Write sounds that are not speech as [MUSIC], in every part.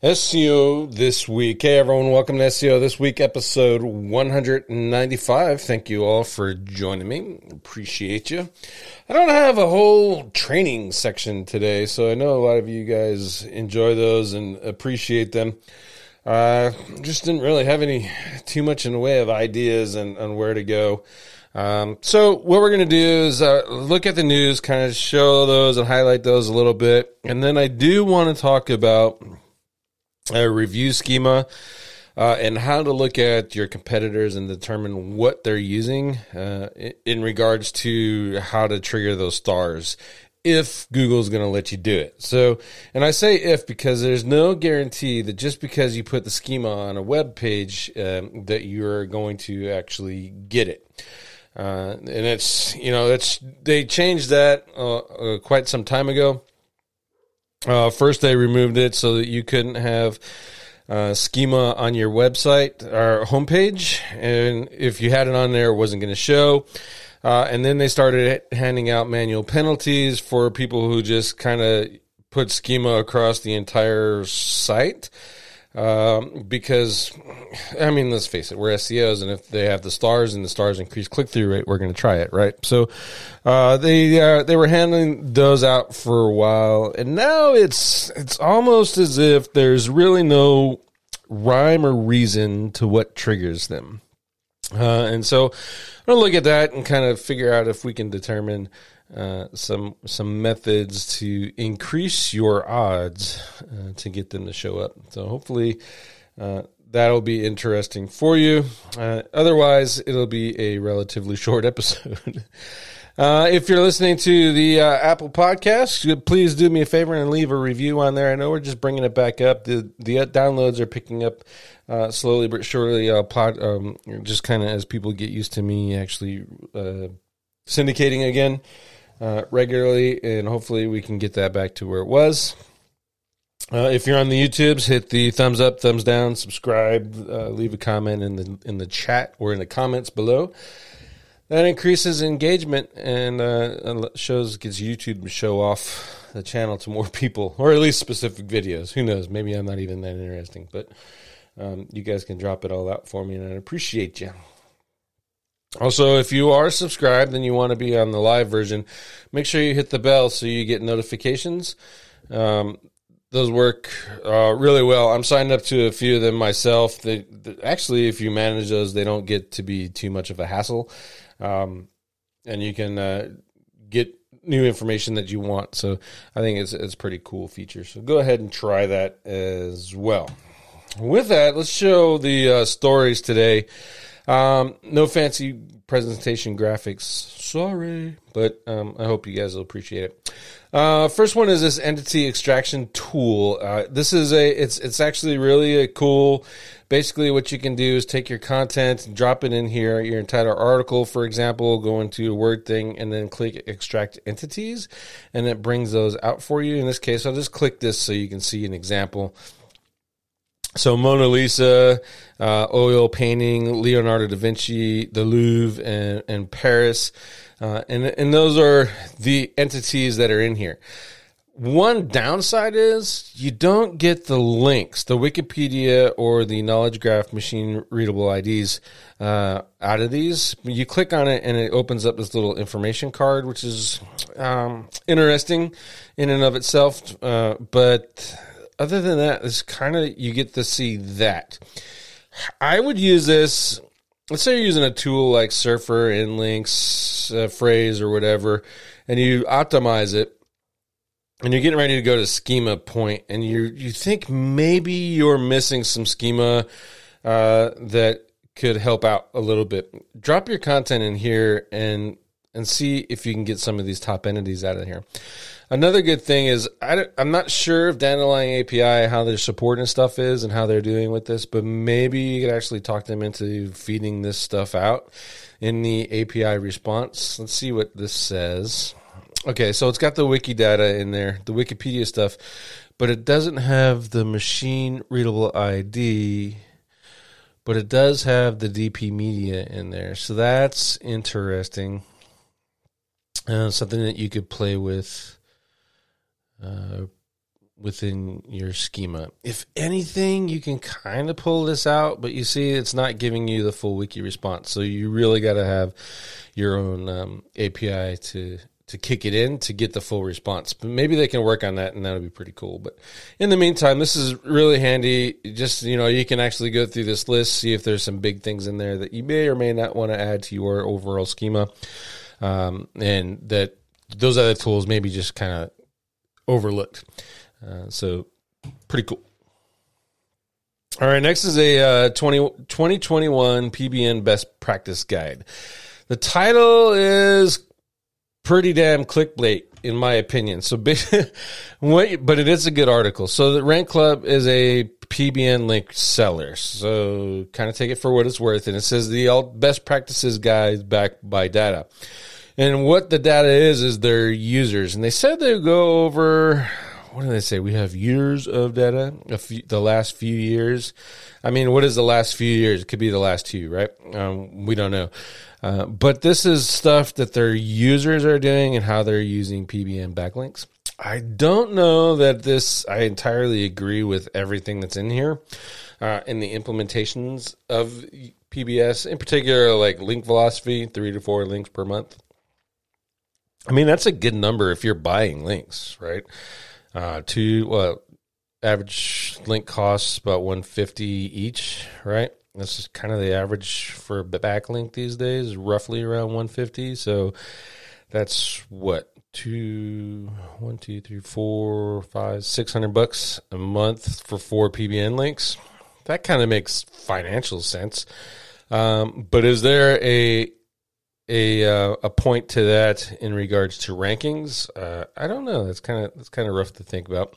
SEO this week. Hey everyone, welcome to SEO this week, episode 195. Thank you all for joining me. Appreciate you. I don't have a whole training section today, so I know a lot of you guys enjoy those and appreciate them. Uh, just didn't really have any too much in the way of ideas and on where to go. Um, so what we're going to do is uh, look at the news, kind of show those and highlight those a little bit, and then I do want to talk about a review schema, uh, and how to look at your competitors and determine what they're using uh, in regards to how to trigger those stars if Google's going to let you do it. So, and I say if because there's no guarantee that just because you put the schema on a web page um, that you're going to actually get it. Uh, and it's you know that's they changed that uh, uh, quite some time ago. Uh, first, they removed it so that you couldn't have uh, schema on your website or homepage, and if you had it on there, it wasn't going to show. Uh, and then they started handing out manual penalties for people who just kind of put schema across the entire site. Um, because, I mean, let's face it, we're SEOs, and if they have the stars and the stars increase click through rate, we're going to try it, right? So, uh, they uh, they were handling those out for a while, and now it's it's almost as if there's really no rhyme or reason to what triggers them. Uh, and so, I'm gonna look at that and kind of figure out if we can determine uh, some some methods to increase your odds uh, to get them to show up. So hopefully uh, that'll be interesting for you. Uh, otherwise, it'll be a relatively [LAUGHS] short episode. [LAUGHS] Uh, if you're listening to the Apple Podcast, please do me a favor and leave a review on there. I know we're just bringing it back up. The the downloads are picking up slowly but surely. pod, um, just kind of as people get used to me actually syndicating again uh, regularly, and hopefully we can get that back to where it was. Uh, if you're on the YouTubes, hit the thumbs up, thumbs down, subscribe, uh, leave a comment in the in the chat or in the comments below. That increases engagement and uh, shows gets YouTube to show off the channel to more [LAUGHS] people, or at least specific videos. Who knows? Maybe I'm not even that interesting, but um, you guys can drop it all out for me, and I appreciate you. Also, if you are subscribed and you want to be on the live version, make sure you hit the bell so you get notifications. Um, those work uh, really well. I'm signed up to a few of them myself. They, they, actually, if you manage those, they don't get to be too much of a hassle, um, and you can uh, get new information that you want. So I think it's it's pretty cool feature. So go ahead and try that as well. With that, let's show the uh, stories today. Um, no fancy presentation graphics. Sorry, but um, I hope you guys will appreciate it. Uh, first one is this entity extraction tool. Uh, this is a it's it's actually really a cool. Basically, what you can do is take your content, and drop it in here, your entire article, for example, go into a Word thing, and then click extract entities, and it brings those out for you. In this case, I'll just click this so you can see an example. So Mona Lisa, uh, oil painting, Leonardo da Vinci, the Louvre, and, and Paris, uh, and and those are the entities that are in here. One downside is you don't get the links, the Wikipedia or the Knowledge Graph machine readable IDs uh, out of these. You click on it and it opens up this little information card, which is um, interesting in and of itself, uh, but other than that, it's kind of you get to see that. I would use this. Let's say you're using a tool like Surfer, InLinks, uh, Frase, or whatever, and you optimize it, and you're getting ready to go to schema point, and you you think maybe you're missing some schema uh, that could help out a little bit. Drop your content in here and and see if you can get some of these top entities out of here. Another good thing is I am not sure if Dandelion API how their support and stuff is and how they're doing with this, but maybe you could actually talk them into feeding this stuff out in the API response. Let's see what this says. Okay, so it's got the wiki data in there, the Wikipedia stuff, but it doesn't have the machine readable ID, but it does have the DBpedia in there. So that's interesting. Uh, something that you could play with uh, within your schema. If anything, you can kind of pull this out, but you see, it's not giving you the full wiki response. So you really got to have your own um, API to to kick it in to get the full response. But maybe they can work on that, and that'll be pretty cool. But in the meantime, this is really handy. Just you know, you can actually go through this list, see if there's some big things in there that you may or may not want to add to your overall schema, um, and that those other tools maybe just kind of overlooked. Uh, so pretty cool. All right, next is a uh, 20, 2021 PBN Best Practice Guide. The title is pretty damn clickbait, in my opinion. So, [LAUGHS] but it is a good article. So, the Rank Club is a PBN link seller. So, kind of take it for what it's worth. And it says the best practices guide backed by data. And what the data is, is their users. And they said they go over, what do they say? We have years of data, few, the last few years. I mean, what is the last few years? It could be the last two, right? Um, we don't know. Uh, but this is stuff that their users are doing and how they're using PBN backlinks. I don't know that this, I entirely agree with everything that's in here uh, in the implementations of PBS, in particular, like link velocity, three to four links per month. I mean, that's a good number if you're buying links, right? Uh, two, well, average link costs about 150 each, right? This is kind of the average for backlink these days, roughly around 150. So that's what two, one, two, three, four, five, six hundred bucks a month for four PBN links. That kind of makes financial sense. Um, but is there a a uh, a point to that in regards to rankings? Uh, I don't know. That's kind of that's kind of rough to think about.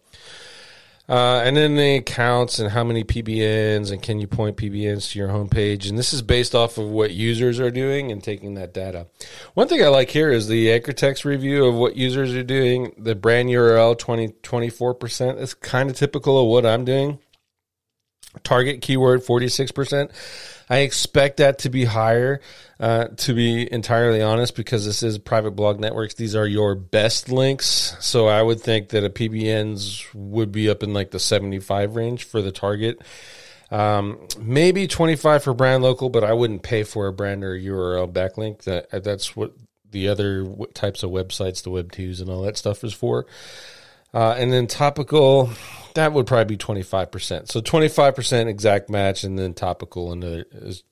Uh, and then the accounts and how many PBNs and can you point PBNs to your homepage. And this is based off of what users are doing and taking that data. One thing I like here is the anchor text review of what users are doing. The brand URL 20, 24% is kind of typical of what I'm doing. Target keyword 46%. I expect that to be higher, uh, to be entirely honest, because this is private blog networks. These are your best links. So I would think that a PBNs would be up in like the 75 range for the target. Um, maybe 25 for brand local, but I wouldn't pay for a brand or URL backlink. That that's what the other types of websites, the web twos and all that stuff is for. Uh, and then topical, that would probably be 25%. So 25% exact match and then topical and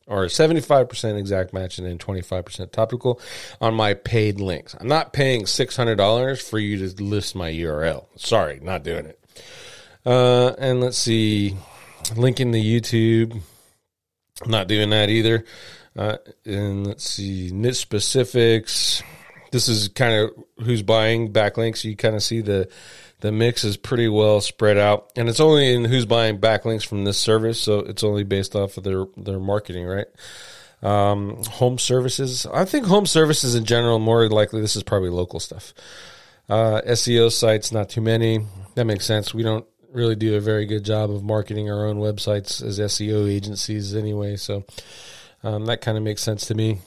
or 75% exact match and then 25% topical on my paid links. I'm not paying $600 for you to list my URL. Sorry, not doing it. Uh, and let's see, linking the YouTube. Not doing that either. Uh, and let's see, niche specifics. This is kind of who's buying backlinks. You kind of see the the mix is pretty well spread out, and it's only in who's buying backlinks from this service, so it's only based off of their their marketing, right? Um, home services. I think home services in general more likely this is probably local stuff. Uh, SEO sites, not too many. That makes sense. We don't really do a very good job of marketing our own websites as SEO agencies anyway, so um, that kind of makes sense to me.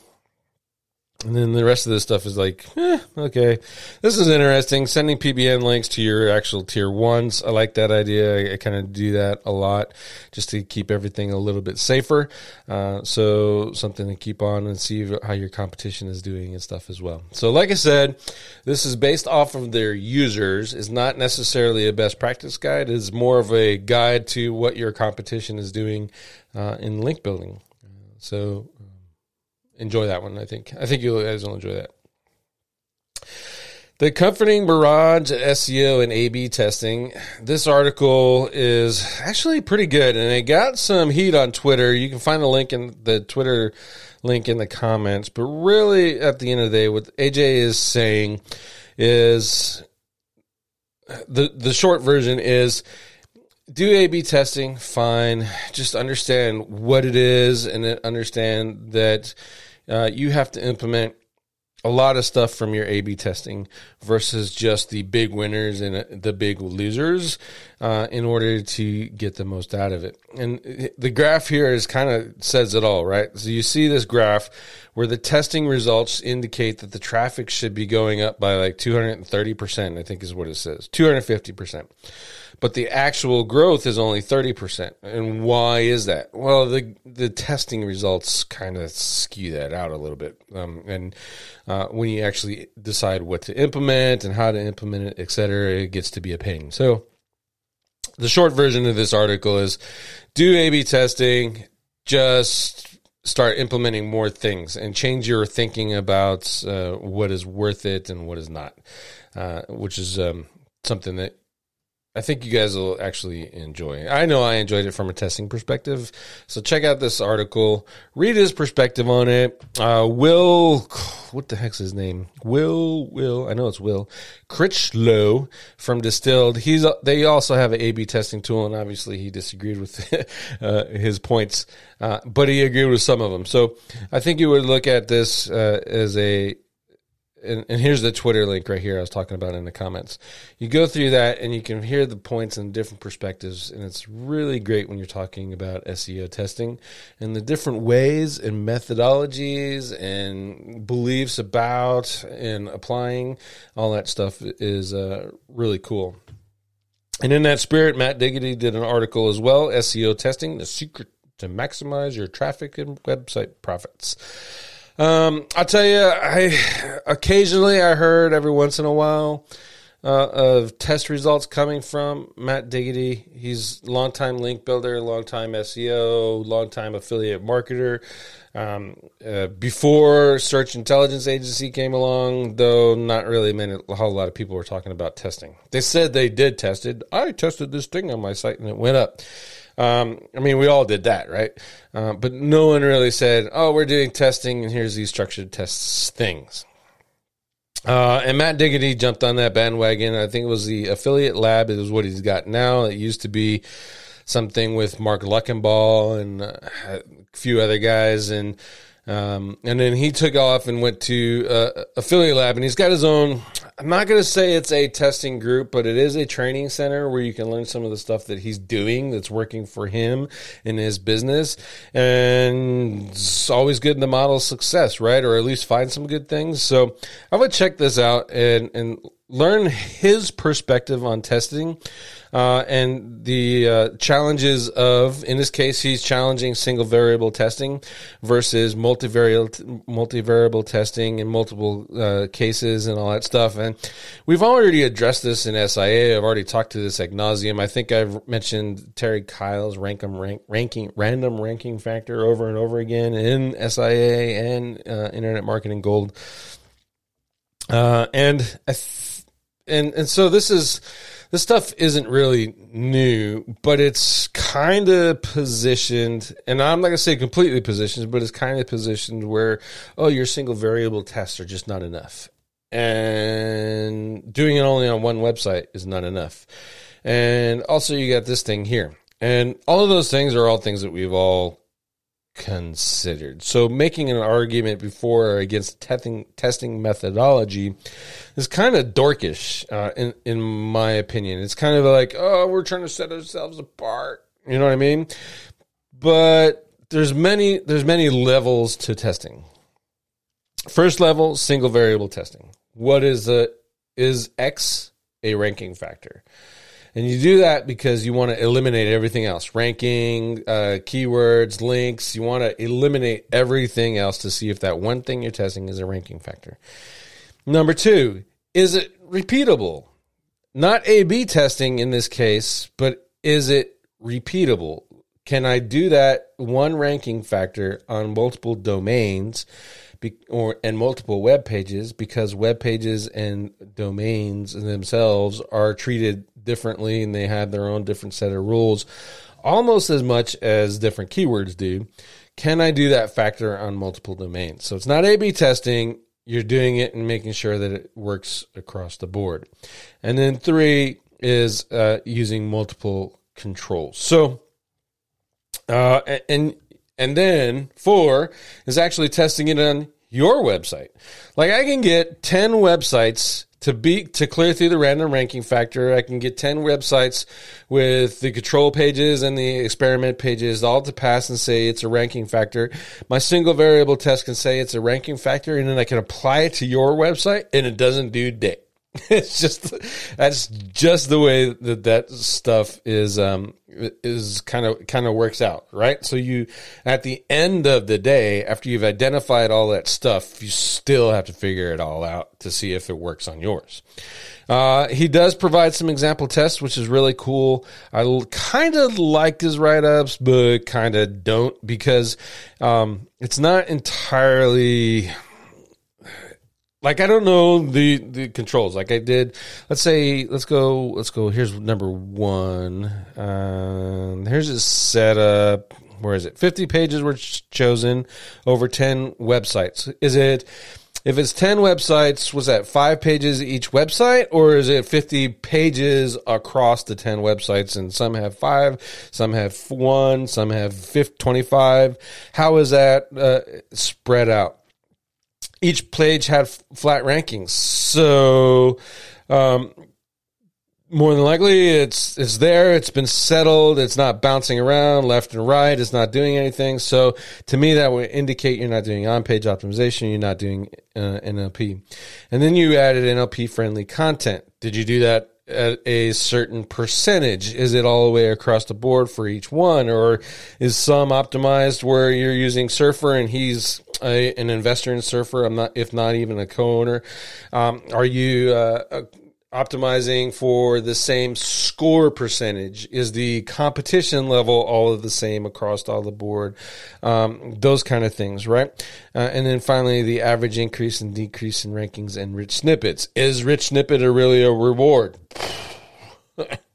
And then the rest of this stuff is like, eh, okay, this is interesting. Sending PBN links to your actual tier ones. I like that idea. I, I kind of do that a lot just to keep everything a little bit safer. Uh, so something to keep on and see how your competition is doing and stuff as well. So like I said, this is based off of their users. is not necessarily a best practice guide. It's more of a guide to what your competition is doing uh, in link building. So enjoy that one. I think. I think you guys will enjoy that. The comforting barrage at SEO and A/B testing. This article is actually pretty good, and it got some heat on Twitter. You can find the link in the Twitter link in the comments. But really, at the end of the day, what AJ is saying is the the short version is do A B testing, fine. Just understand what it is and understand that uh, you have to implement a lot of stuff from your A/B testing versus just the big winners and uh, the big losers uh, in order to get the most out of it. And the graph here is kind of says it all, right? So you see this graph where the testing results indicate that the traffic should be going up by like 230 percent. I think is what it says, 250 percent but the actual growth is only 30%. And why is that? Well, the the testing results kind of skew that out a little bit. Um, and uh, when you actually decide what to implement and how to implement it, et cetera, it gets to be a pain. So the short version of this article is do A-B testing, just start implementing more things and change your thinking about uh, what is worth it and what is not, uh, which is um, something that I think you guys will actually enjoy. It. I know I enjoyed it from a testing perspective. So check out this article. Read his perspective on it. Uh, Will, what the heck's his name? Will, Will, I know it's Will Critchlow from Distilled. He's, they also have an A-B testing tool and obviously he disagreed with [LAUGHS] uh, his points, uh, but he agreed with some of them. So I think you would look at this uh, as a, and, and, here's the Twitter link right here I was talking about in the comments. You go through that and you can hear the points and different perspectives, and it's really great when you're talking about SEO testing and the different ways and methodologies and beliefs about and applying all that stuff is uh, really cool. And in that spirit, Matt Diggity did an article as well SEO testing, the secret to maximize your traffic and website profits. Um, I'll tell you, I occasionally I heard every once in a while uh, of test results coming from Matt Diggity. He's longtime link builder, longtime SEO, longtime affiliate marketer. Um, uh, before Search Intelligence Agency came along, though, not really many, a whole lot of people were talking about testing. They said they did test it. I tested this thing on my site and it went up. Um, I mean, we all did that, right? Uh, but no one really said, "Oh, we're doing testing, and here's these structured tests things." Uh, and Matt Diggity jumped on that bandwagon. I think it was the affiliate lab. It was what he's got now. It used to be something with Mark Luckenball and a few other guys, and um, and then he took off and went to uh, Affiliate Lab, and he's got his own. I'm not going to say it's a testing group, but it is a training center where you can learn some of the stuff that he's doing that's working for him in his business. And it's always good to model success, right? Or at least find some good things. So I would check this out and, and learn his perspective on testing uh, and the uh, challenges of, in this case, he's challenging single variable testing versus multivariable multivariable testing in multiple uh, cases and all that stuff. And we've already addressed this in SIA. I've already talked to this ad nauseum. I think I've mentioned Terry Kyle's rank, ranking random ranking factor over and over again in SIA and uh, Internet Marketing Gold. Uh, and th- and and so this is this stuff isn't really new, but it's kind of positioned, and I'm not to say completely positioned, but it's kind of positioned where, oh, your single variable tests are just not enough. And doing it only on one website is not enough. And also, you got this thing here. And all of those things are all things that we've all considered. So making an argument before or against testing testing methodology is kind of dorkish, uh, in in my opinion. It's kind of like, oh, we're trying to set ourselves apart. You know what I mean? But there's many there's many levels to testing. First level, single variable testing. What is a is X a ranking factor? And you do that because you want to eliminate everything else ranking, uh, keywords, links. You want to eliminate everything else to see if that one thing you're testing is a ranking factor. Number two, is it repeatable? Not A B testing in this case, but is it repeatable? Can I do that one ranking factor on multiple domains? be, or and multiple web pages because web pages and domains themselves are treated differently and they have their own different set of rules almost as much as different keywords do. Can I do that factor on multiple domains? So it's not A B testing. You're doing it and making sure that it works across the board. And then three is uh, using multiple controls. So, uh, and and then four is actually testing it on your website. Like I can get 10 websites to be to clear through the random ranking factor. I can get 10 websites with the control pages and the experiment pages all to pass and say it's a ranking factor. My single variable test can say it's a ranking factor and then I can apply it to your website and it doesn't do dick. [LAUGHS] it's just that's just the way that that stuff is um is kind of kind of works out right? So you at the end of the day after you've identified all that stuff you still have to figure it all out to see if it works on yours. Uh, he does provide some example tests which is really cool. I kind of like his write-ups but kind of don't because um, it's not entirely like I don't know the the controls. Like I did. Let's say let's go let's go. Here's number one. Um, here's his setup. Where is it? Fifty pages were chosen over ten websites. Is it? If it's 10 websites, was that five pages each website, or is it 50 pages across the 10 websites? And some have five, some have one, some have 50, 25. How is that uh, spread out? Each page had flat rankings. So, um, more than likely it's it's there. It's been settled. It's not bouncing around left and right. It's not doing anything. So to me that would indicate you're not doing on-page optimization. You're not doing uh, nlp and then you added nlp friendly content. Did you do that at a certain percentage? Is it all the way across the board for each one, or is some optimized where you're using Surfer and he's a, an investor in Surfer? I'm not, if not even a co-owner. Um, are you uh, optimizing for the same score percentage? Is the competition level all of the same across all the board? Um, those kind of things, right? Uh, and then finally, the average increase and decrease in rankings and rich snippets. Is rich snippet a really a reward?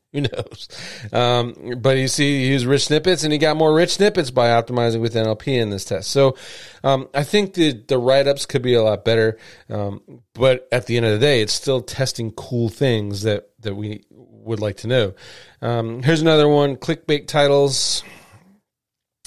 [LAUGHS] Who knows? Um, but you see, he used rich snippets, and he got more rich snippets by optimizing with NLP in this test. So um, I think the the write ups could be a lot better. Um, but at the end of the day, it's still testing cool things that that we would like to know. Um, here's another one: clickbait titles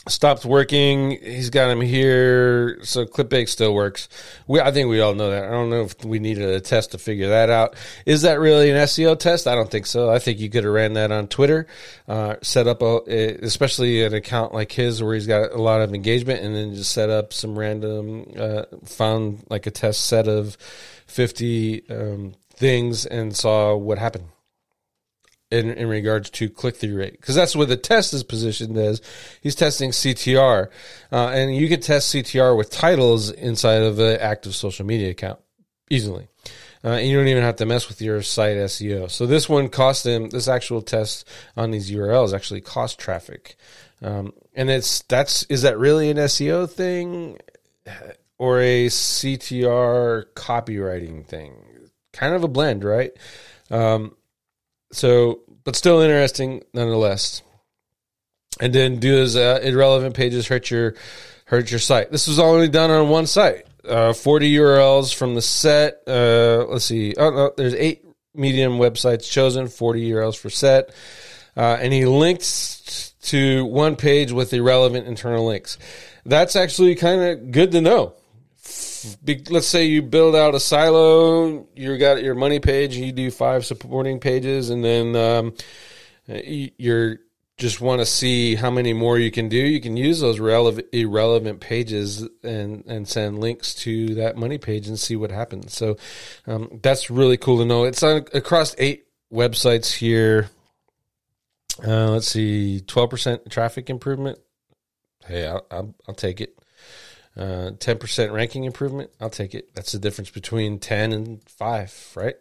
stopped working. He's got him here, so ClickBait still works. We, I think we all know that. I don't know if we needed a test to figure that out. Is that really an SEO test? I don't think so. I think you could have ran that on Twitter, uh, set up a, especially an account like his where he's got a lot of engagement, and then just set up some random, uh, found like a test set of fifty um, things and saw what happened in, in regards to click through rate because that's where the test is positioned as. He's testing CTR, uh, and you can test CTR with titles inside of an active social media account easily. Uh, and you don't even have to mess with your site SEO. So this one cost him this actual test on these URLs actually cost traffic, um, and it's that's is that really an SEO thing or a CTR copywriting thing? Kind of a blend, right? Um, so, but still interesting nonetheless. And then do as uh, irrelevant pages hurt your hurt your site. This was only done on one site. Uh, 40 URLs from the set. Uh, let's see. Oh, no, there's eight medium websites chosen, 40 URLs for set. Uh, and he links to one page with irrelevant internal links. That's actually kind of good to know let's say you build out a silo, you got your money page, you do five supporting pages, and then um, you're just want to see how many more you can do. You can use those relevant, irrelevant pages and and send links to that money page and see what happens. So um, that's really cool to know. It's on, across eight websites here. Uh, let's see, twelve percent traffic improvement. Hey, I'll, I'll, I'll take it. Uh, ten percent ranking improvement. I'll take it. That's the difference between ten and five, right?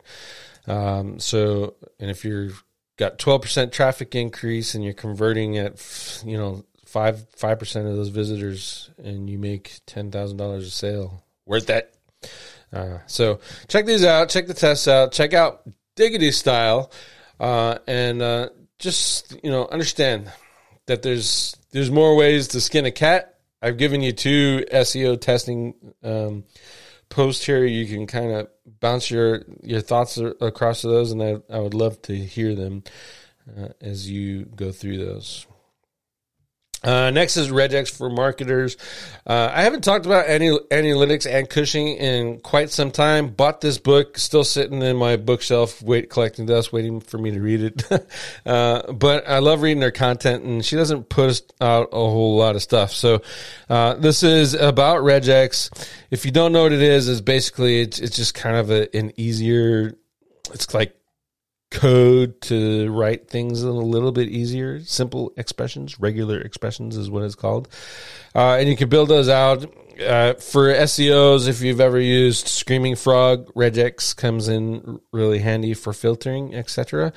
Um, so, and if you're got twelve percent traffic increase and you're converting at, you know, five five percent of those visitors, and you make ten thousand dollars a sale, worth that. Uh, so check these out. Check the tests out. Check out Diggity Style, uh, and uh, just you know understand that there's there's more ways to skin a cat I've given you two SEO testing um, posts here. You can kind of bounce your your thoughts across those, and I, I would love to hear them uh, as you go through those. Uh, next is regex for marketers. Uh, I haven't talked about any analytics Annie Cushing in quite some time. Bought this book, still sitting in my bookshelf, wait collecting dust, waiting for me to read it. [LAUGHS] uh, but I love reading her content, and she doesn't put out a whole lot of stuff. So uh, this is about regex. If you don't know what it is, is basically it's, it's just kind of a, an easier. It's like code to write things a little bit easier. Simple expressions, regular expressions is what it's called. Uh, and you can build those out. Uh, for SEOs, if you've ever used Screaming Frog, regex comes in really handy for filtering, etc.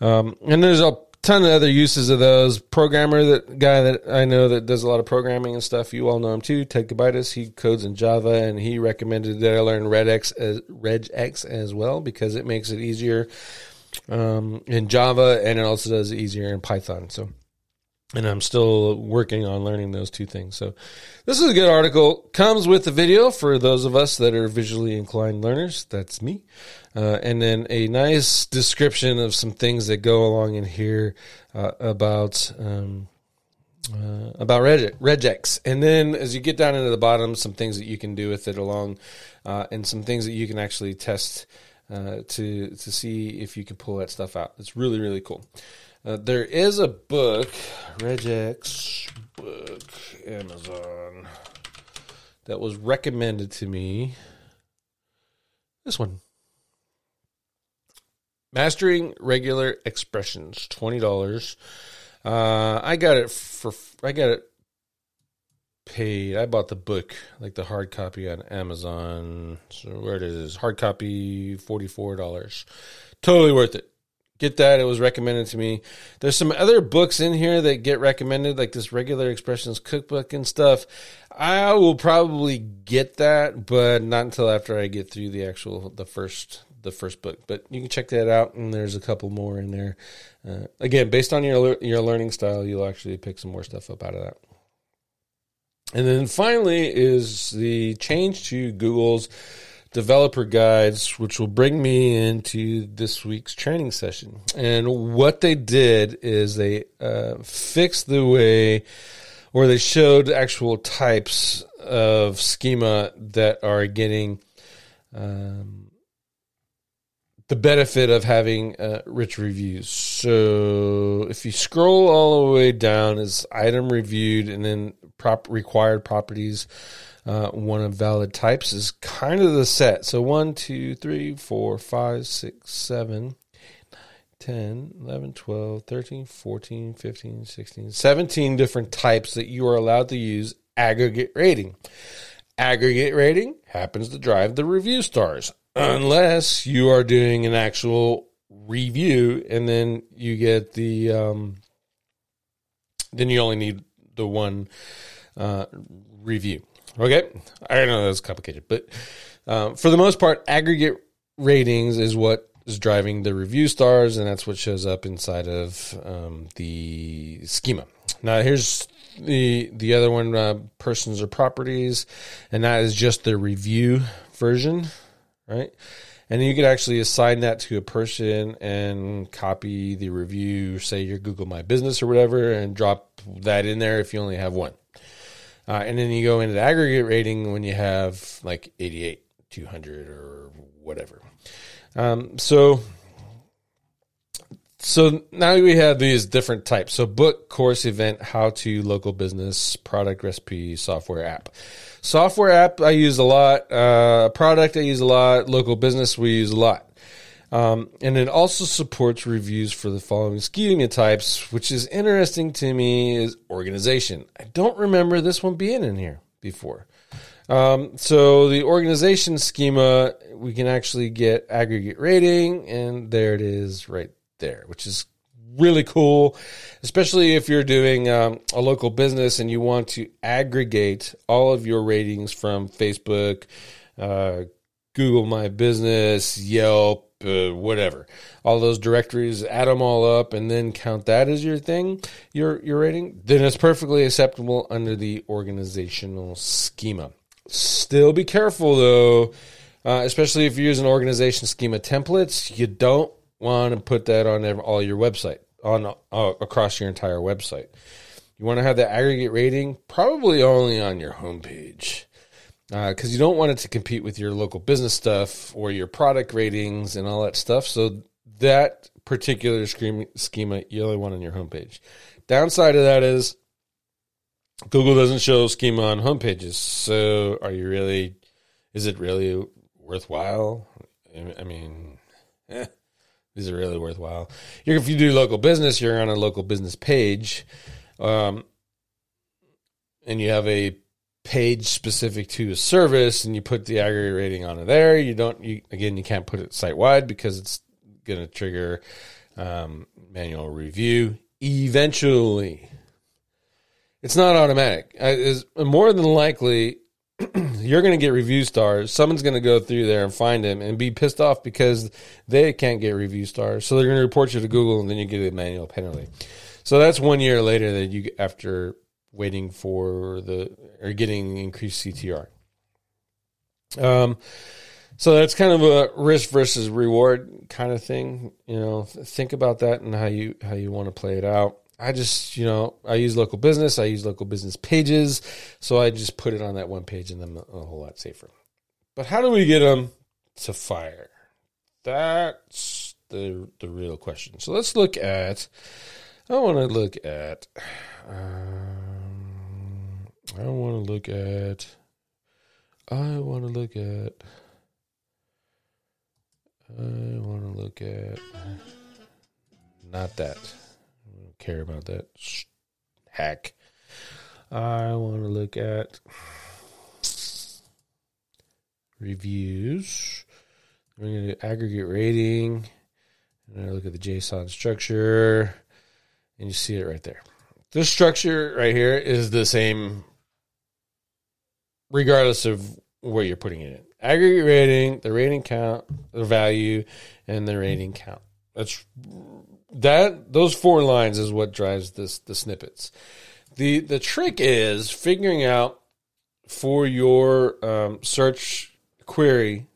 Um, and there's a ton of other uses of those. Programmer, that guy that I know that does a lot of programming and stuff, you all know him too. Ted Kubaitis, he codes in Java, and he recommended that I learn regex as, regex as well because it makes it easier um, in Java, and it also does it easier in Python. So, and I'm still working on learning those two things. So, this is a good article. Comes with a video for those of us that are visually inclined learners. That's me. Uh, and then a nice description of some things that go along in here uh, about. Um, uh, about Reg- regex, and then as you get down into the bottom, some things that you can do with it along, uh, and some things that you can actually test uh, to to see if you can pull that stuff out. It's really really cool. Uh, there is a book, Regex book, Amazon, that was recommended to me. This one. Mastering regular expressions, twenty dollars. Uh, I got it for I got it paid. I bought the book, like the hard copy on Amazon. So where it is, hard copy, forty four dollars. Totally worth it. Get that. It was recommended to me. There's some other books in here that get recommended, like this regular expressions cookbook and stuff. I will probably get that, but not until after I get through the actual the first the first book. But you can check that out, and there's a couple more in there. Uh, again, based on your your learning style, you'll actually pick some more stuff up out of that. And then finally is the change to Google's developer guides, which will bring me into this week's training session. And what they did is they uh, fixed the way, where they showed actual types of schema that are getting um, the benefit of having uh, rich reviews. So if you scroll all the way down, is item reviewed, and then prop required properties. Uh, one of valid types is kind of the set. So 1, 2, 3, 4, 5, 6, 7, 10, 11, 12, 13, 14, 15, 16, 17 different types that you are allowed to use aggregate rating. Aggregate rating happens to drive the review stars unless you are doing an actual review and then you get the um, then you only need the one uh, review. Okay, I know that's complicated, but um, for the most part, aggregate ratings is what is driving the review stars, and that's what shows up inside of um, the schema. Now, here's the the other one: uh, persons or properties, and that is just the review version, right? And you could actually assign that to a person and copy the review, say your Google My Business or whatever, and drop that in there if you only have one. Uh, and then you go into the aggregate rating when you have like 88, 200, or whatever. Um, so, so now we have these different types. So, book, course, event, how to, local business, product, recipe, software, app. Software app I use a lot. Uh, product I use a lot. Local business we use a lot. Um, and it also supports reviews for the following schema types, which is interesting to me is organization. I don't remember this one being in here before. Um, so the organization schema, we can actually get aggregate rating, and there it is right there, which is really cool, especially if you're doing um, a local business and you want to aggregate all of your ratings from Facebook, uh, Google My Business, Yelp, uh, whatever, all those directories, add them all up, and then count that as your thing, your your rating. Then it's perfectly acceptable under the organizational schema. Still be careful though, uh, especially if you're using organization schema templates. You don't want to put that on all your website on uh, across your entire website. You want to have the aggregate rating probably only on your homepage because uh, you don't want it to compete with your local business stuff or your product ratings and all that stuff. So that particular schema you only want on your homepage. Downside of that is Google doesn't show schema on homepages. So are you really? Is it really worthwhile? I mean, eh, is it really worthwhile? If you do local business, you're on a local business page, um, and you have a page specific to a service, and you put the aggregate rating on it there. You don't. You again, you can't put it site wide because it's going to trigger um, manual review eventually. It's not automatic. Is more than likely [CLEARS THROAT] you're going to get review stars. Someone's going to go through there and find them and be pissed off because they can't get review stars. So they're going to report you to Google, and then you get a manual penalty. So that's one year later that you after waiting for the or getting increased CTR. Um, so that's kind of a risk versus reward kind of thing. You know, think about that and how you how you want to play it out. I just, you know, I use local business. I use local business pages, so I just put it on that one page, and then a whole lot safer. But how do we get them to fire? That's the the real question. So let's look at. I want to look at. Um, I want to look at. I want to look at. I want to look at not that. Care about that. Hack. I want to look at reviews. We're going to do aggregate rating. And I look at the JSON structure, and you see it right there. This structure right here is the same regardless of where you're putting it in aggregate rating, the rating count, the value, and the rating count. That's that. Those four lines is what drives this the snippets. the The trick is figuring out for your um, search query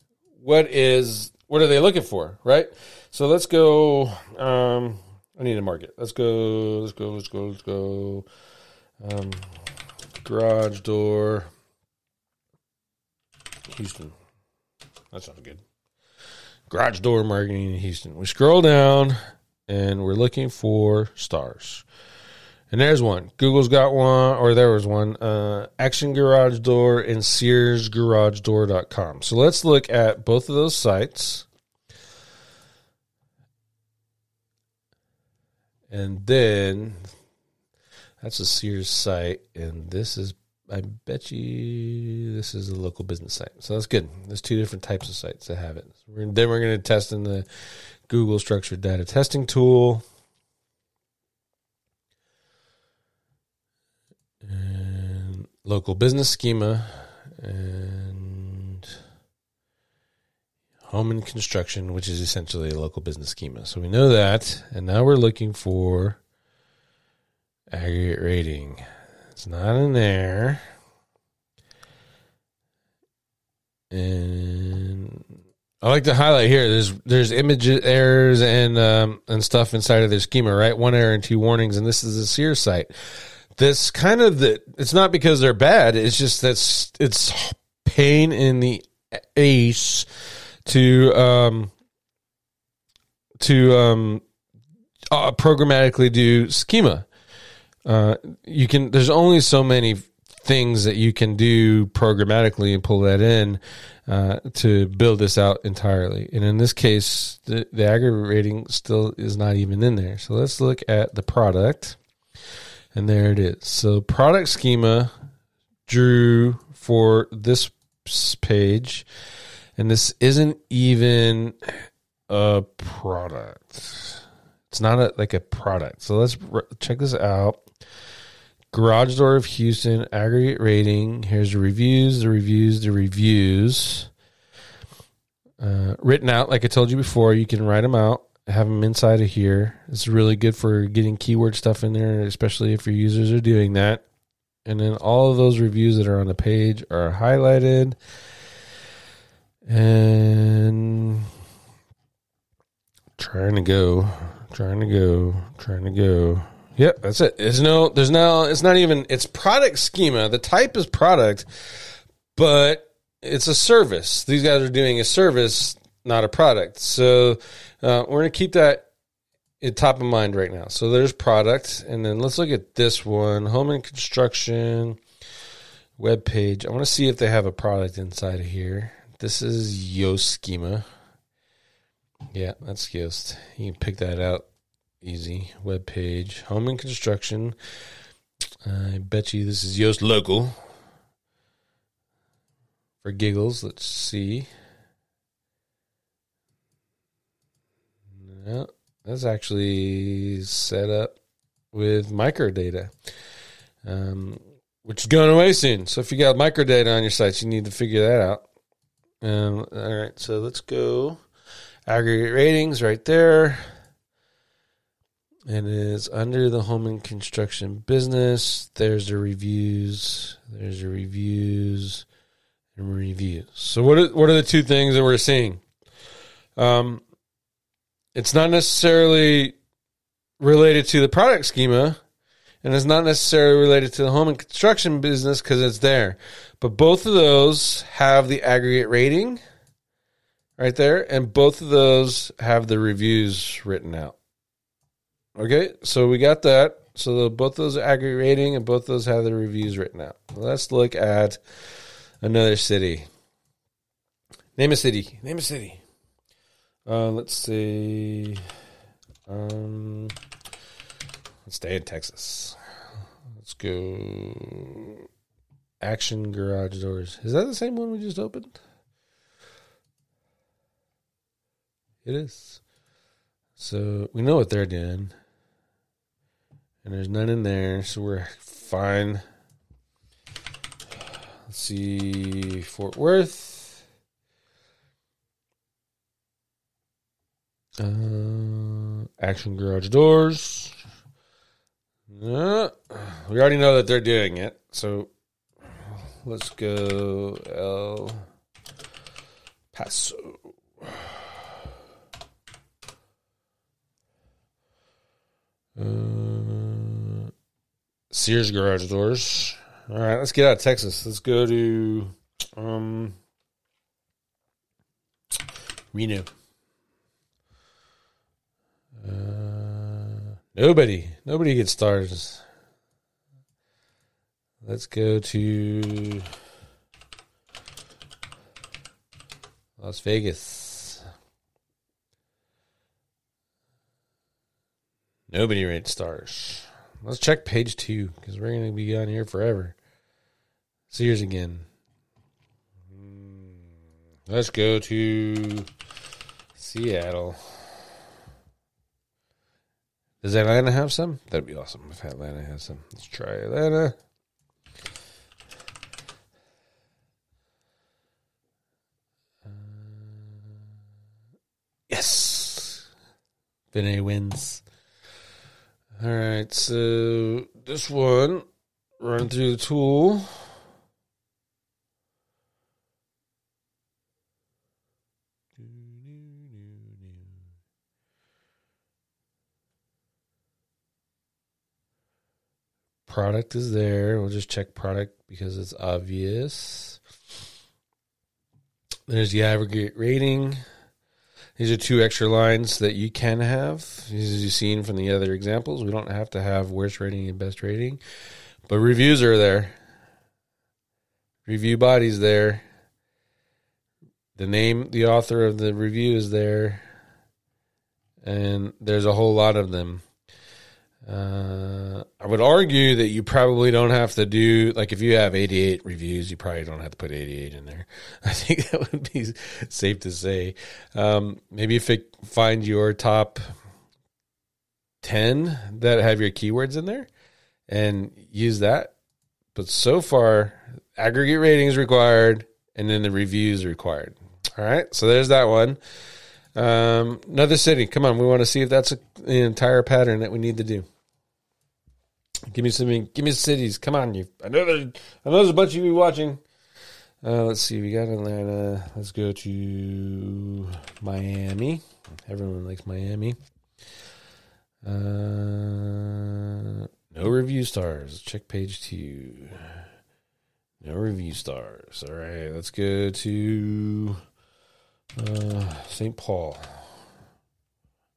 what is what are they looking for, right? So let's go. Um, I need to mark it. Let's go. Let's go. Let's go. Let's go. Um, garage door. Houston. That sounds good. Garage door marketing in Houston. We scroll down and we're looking for stars. And there's one. Google's got one, or there was one. Uh, Action Garage Door and SearsGarageDoor.com. So let's look at both of those sites. And then that's a Sears site, and this is I bet you this is a local business site. So that's good. There's two different types of sites that have it. then we're going to test in the Google Structured Data Testing tool. And local business schema and home and construction, which is essentially a local business schema. So we know that. And now we're looking for aggregate rating. It's not in there. And I like to highlight here. There's there's image errors and um, and stuff inside of their schema, right? One error and two warnings, and this is a Sears site. This kind of the. It's not because they're bad. It's just that's it's pain in the ace to um to um uh, programmatically do schema. Uh, you can. There's only so many things that you can do programmatically and pull that in uh, to build this out entirely. And in this case, the, the aggregate rating still is not even in there. So let's look at the product, and there it is. So product schema drew for this page, and this isn't even a product. It's not a, like a product. So let's check this out. Garage Door of Houston aggregate rating. Here's the reviews, the reviews, the reviews. Uh, written out, like I told you before, you can write them out, have them inside of here. It's really good for getting keyword stuff in there, especially if your users are doing that. And then all of those reviews that are on the page are highlighted. And trying to go, trying to go, trying to go. Yep, that's it. There's no, there's no, it's not even, it's product schema. The type is product, but it's a service. These guys are doing a service, not a product. So uh, we're going to keep that at top of mind right now. So there's product, and then let's look at this one: home and construction web page. I want to see if they have a product inside of here. This is Yoast schema. Yeah, that's Yoast. You can pick that out easy. Web page, home and construction. I bet you this is Yoast local. For giggles, let's see. No, that's actually set up with microdata, um, which is going away soon. So if you got microdata on your sites, you need to figure that out. Um, all right, so let's go aggregate ratings right there. And it's under the home and construction business. There's the reviews. There's the reviews and reviews. So what are, what are the two things that we're seeing? Um, it's not necessarily related to the product schema, and it's not necessarily related to the home and construction business because it's there. But both of those have the aggregate rating right there, and both of those have the reviews written out. Okay, so we got that. So the, both those aggregate rating and both those have the reviews written out. Let's look at another city. Name a city. Name a city. Uh, let's see. Um, let's stay in Texas. Let's go. Action Garage Doors. Is that the same one we just opened? It is. So we know what they're doing and there's none in there, so we're fine. Let's see, Fort Worth. Uh, Action Garage Doors. We already know that they're doing it, so let's go El Paso. Uh, Sears garage doors. All right, let's get out of Texas. Let's go to um, Reno. Uh, nobody, nobody gets stars. Let's go to Las Vegas. Nobody rates stars. Let's check page two because we're going to be on here forever. Sears again. Let's go to Seattle. Does Atlanta have some? That'd be awesome if Atlanta has some. Let's try Atlanta. Uh, yes. Vinay wins. All right, so this one, run through the tool. Product is there. We'll just check product because it's obvious. There's the aggregate rating. These are two extra lines that you can have. As you've seen from the other examples, we don't have to have worst rating and best rating, but reviews are there. Review bodies there. The name, the author of the review is there, and there's a whole lot of them. Uh, I would argue that you probably don't have to do like if you have 88 reviews, you probably don't have to put 88 in there. [LAUGHS] I think that would be safe to say. Um, maybe if it find your top 10 that have your keywords in there and use that. But so far, aggregate ratings required, and then the reviews required. All right, so there's that one. Um, another city. Come on, we want to see if that's a, the entire pattern that we need to do. Give me something. Give me cities. Come on, you. I know there's. I know there's a bunch of you watching. Uh, let's see. We got Atlanta. Let's go to Miami. Everyone likes Miami. Uh, No review stars. Check page two. No review stars. All right, let's go to uh, St. Paul.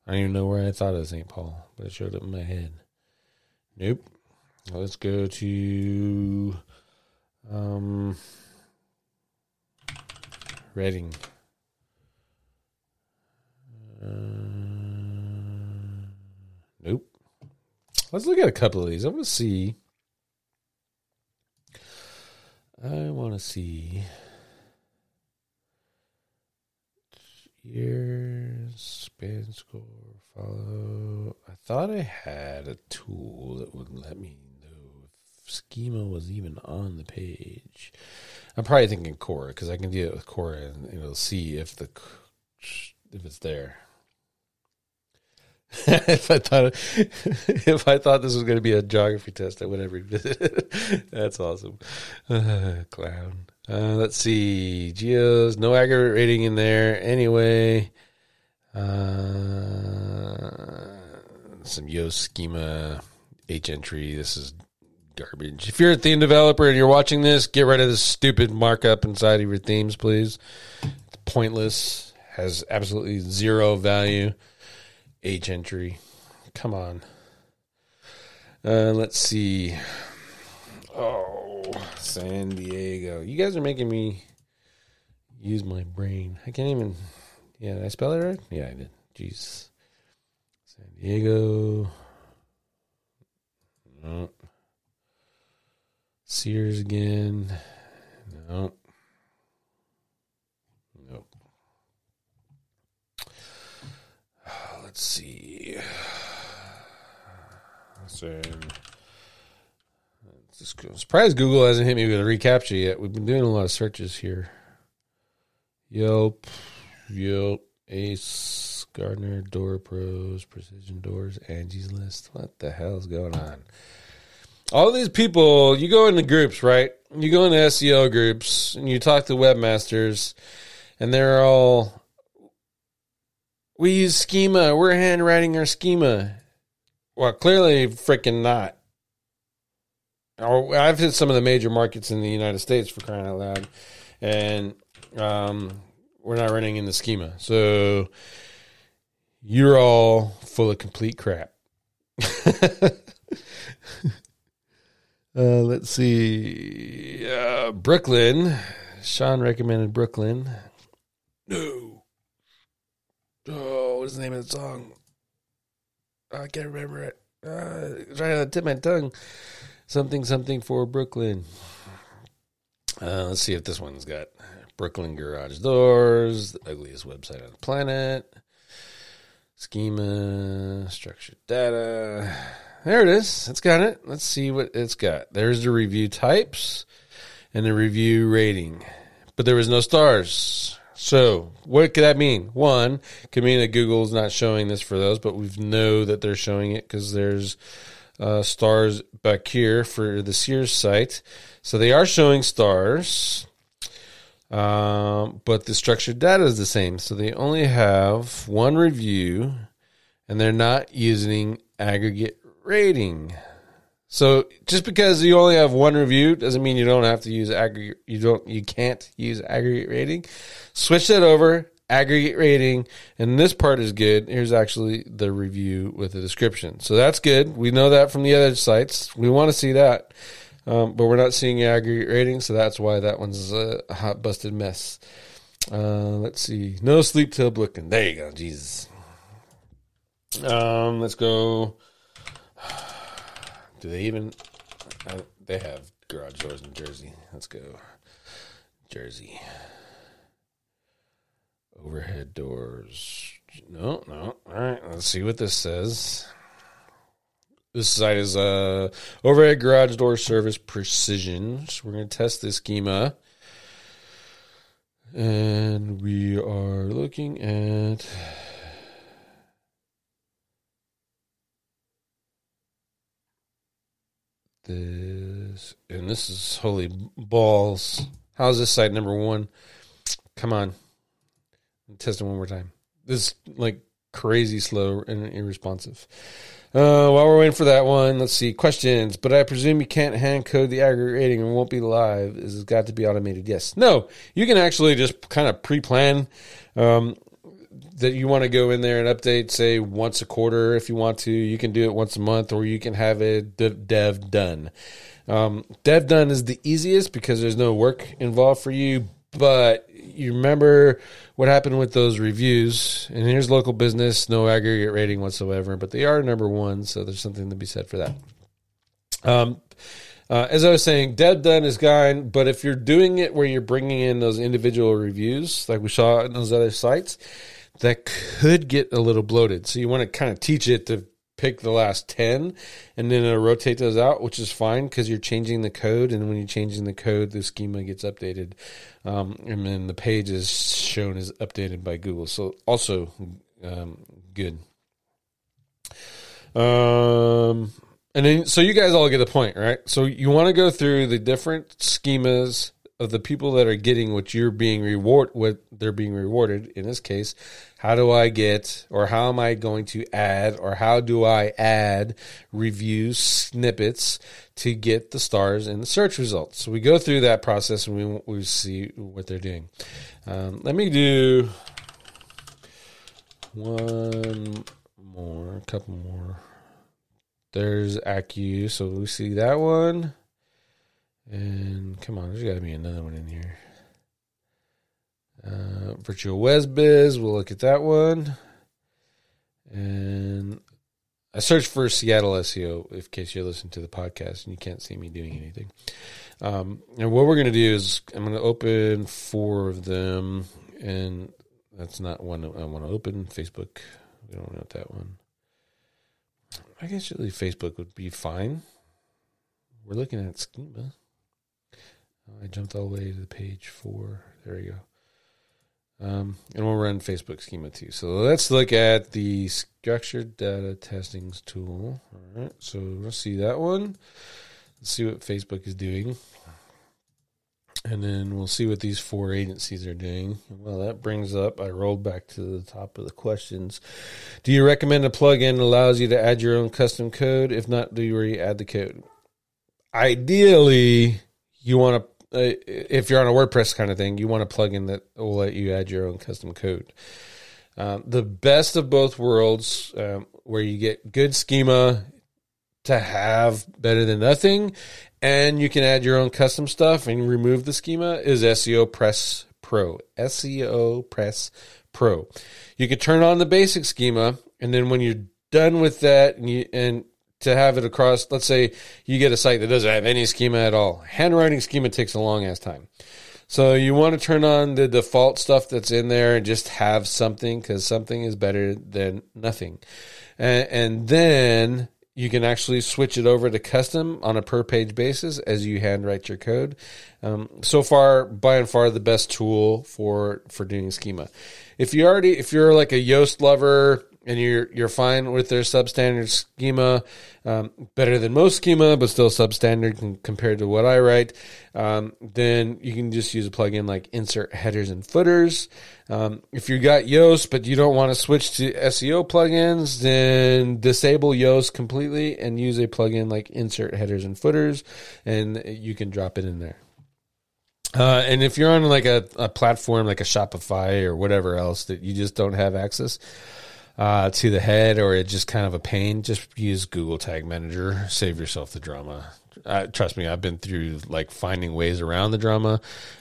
I don't even know where I thought of St. Paul, but it showed up in my head. Nope. Let's go to um, Reading. Uh, nope. Let's look at a couple of these. I want to see. I want to see years, span score, follow. I thought I had a tool that would let me schema was even on the page. I'm probably thinking Quora because I can do it with Quora and it'll see if the if it's there. [LAUGHS] if I thought [LAUGHS] if I thought this was going to be a geography test, I would have revisited it. [LAUGHS] That's awesome. Uh, [SIGHS] clown. Uh, let's see. Geos, no aggregate rating in there. Anyway, uh, some Yo schema H entry. This is garbage. If you're a theme developer and you're watching this, get rid of this stupid markup inside of your themes, please. It's pointless. Has absolutely zero value. H entry. Come on. Uh, let's see. Oh, San Diego. You guys are making me use my brain. I can't even. Yeah, did I spell it right? Yeah, I did. Jeez. San Diego. Sears again. No. Nope. [SIGHS] Let's see. Just go. surprised Google hasn't hit me with a reCAPTCHA yet. We've been doing a lot of searches here. Yelp, Yelp, Ace, Gardner, Door Pros, Precision Doors, Angie's List. What the hell's going on? All these people, you go into groups, right? You go into SEO groups and you talk to webmasters, and they're all, we use schema. We're handwriting our schema. Well, clearly, freaking not. I've hit some of the major markets in the United States for crying out loud, and um, we're not running in the schema. So you're all full of complete crap. [LAUGHS] Uh, let's see. Uh, Brooklyn. Sean recommended Brooklyn. No. Oh, what's the name of the song? I can't remember it. Uh, trying to tip my tongue. Something, something for Brooklyn. Uh, let's see if this one's got Brooklyn Garage Doors, the ugliest website on the planet. Schema, structured data. There it is. It's got it. Let's see what it's got. There's the review types and the review rating, but there was no stars. So what could that mean? One could mean that Google's not showing this for those, but we know that they're showing it because there's uh, stars back here for the Sears site. So they are showing stars, um, but the structured data is the same. So they only have one review, and they're not using aggregate rating. So just because you only have one review doesn't mean you don't have to use aggregate. You don't. You can't use aggregate rating. Switch that over. Aggregate rating, and this part is good. Here's actually the review with the description. So that's good. We know that from the other sites. We want to see that, um, but we're not seeing aggregate rating, so that's why that one's a hot busted mess. Uh, let's see. No sleep till Brooklyn. There you go. Jesus. Um, let's go. Do they even? Uh, they have garage doors in Jersey. Let's go, Jersey. Overhead doors. No, no. All right, let's see what this says. This site is uh, overhead garage door service precision. So we're going to test this schema. And we are looking at this, and this is holy balls. How's this site number one? Come on, test it one more time. This is like crazy slow and irresponsive. Uh, while we're waiting for that one, let's see questions. But I presume you can't hand code the aggregating and won't be live. Is it got to be automated? Yes. No. You can actually just kind of pre-plan um, that you want to go in there and update, say once a quarter if you want to. You can do it once a month, or you can have it dev done. Um, dev done is the easiest because there's no work involved for you. But you remember what happened with those reviews, and here's local business, no aggregate rating whatsoever, but they are number one, so there's something to be said for that. Um, uh, as I was saying, dev done is gone, but if you're doing it where you're bringing in those individual reviews, like we saw in those other sites, that could get a little bloated. So you want to kind of teach it to pick the last 10 and then it'll rotate those out, which is fine because you're changing the code. And when you're changing the code, the schema gets updated. Um, and then the page is shown as updated by Google. So also um, good. Um, and then, so you guys all get the point, right? So you want to go through the different schemas of the people that are getting what you're being reward what they're being rewarded in this case how do i get or how am i going to add or how do i add reviews snippets to get the stars in the search results? So we go through that process and we, we see what they're doing. Um, let me do one more a couple more. There's Accu, so we see that one and come on, there's got to be another one in here. Uh, Virtual WesBiz, we'll look at that one. And I searched for Seattle SEO in case you're listening to the podcast and you can't see me doing anything. Um, and what we're going to do is I'm going to open four of them, and that's not one I want to open. Facebook, we don't want that one. I guess really Facebook would be fine. We're looking at schema. I jumped all the way to the page four. There we go. Um, and we'll run Facebook schema too. So let's look at the structured data testings tool. All right. So let's see that one. Let's see what Facebook is doing. And then we'll see what these four agencies are doing. Well, that brings up, I rolled back to the top of the questions. Do you recommend a plugin that allows you to add your own custom code? If not, do you already add the code? Ideally, you want to if you're on a WordPress kind of thing, you want a plugin that will let you add your own custom code. Um, the best of both worlds, um, where you get good schema to have better than nothing, and you can add your own custom stuff and remove the schema, is SEOPress Pro. SEOPress Pro. You can turn on the basic schema, and then when you're done with that, and you and to have it across. Let's say you get a site that doesn't have any schema at all. Handwriting schema takes a long ass time. So you want to turn on the default stuff that's in there and just have something because something is better than nothing. And, and, then you can actually switch it over to custom on a per page basis as you handwrite your code. Um, so far, by and far, the best tool for for doing schema. If you already, if you're like a Yoast lover and you're you're fine with their substandard schema, um, better than most schema, but still substandard compared to what I write. Um, then you can just use a plugin like Insert Headers and Footers. Um, if you got Yoast but you don't want to switch to SEO plugins, then disable Yoast completely and use a plugin like Insert Headers and Footers, and you can drop it in there. Uh, and if you're on like a, a platform like a Shopify or whatever else that you just don't have access, uh, to the head or it's just kind of a pain, just use Google Tag Manager. Save yourself the drama. Uh, trust me, I've been through like finding ways around the drama,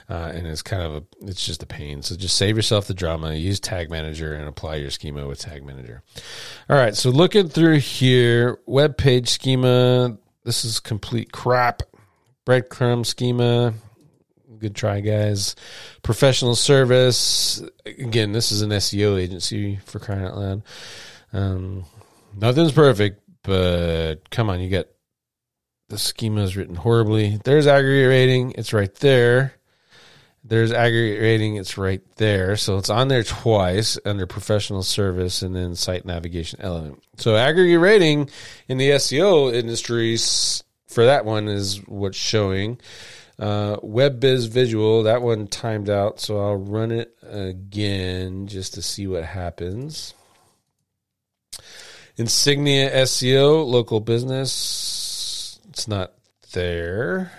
uh, and it's kind of a it's just a pain. So just save yourself the drama. Use Tag Manager and apply your schema with Tag Manager. All right, so looking through here, web page schema. This is complete crap. Breadcrumb schema. Good try, guys. Professional service. Again, this is an SEO agency for crying out loud. Um, nothing's perfect, but come on, you got the schema is written horribly. There's aggregate rating. It's right there. There's aggregate rating. It's right there. So it's on there twice under professional service and then site navigation element. So aggregate rating in the SEO industries for that one is what's showing. Uh, WebBiz Visual, that one timed out, so I'll run it again just to see what happens. Insignia SEO, local business. It's not there.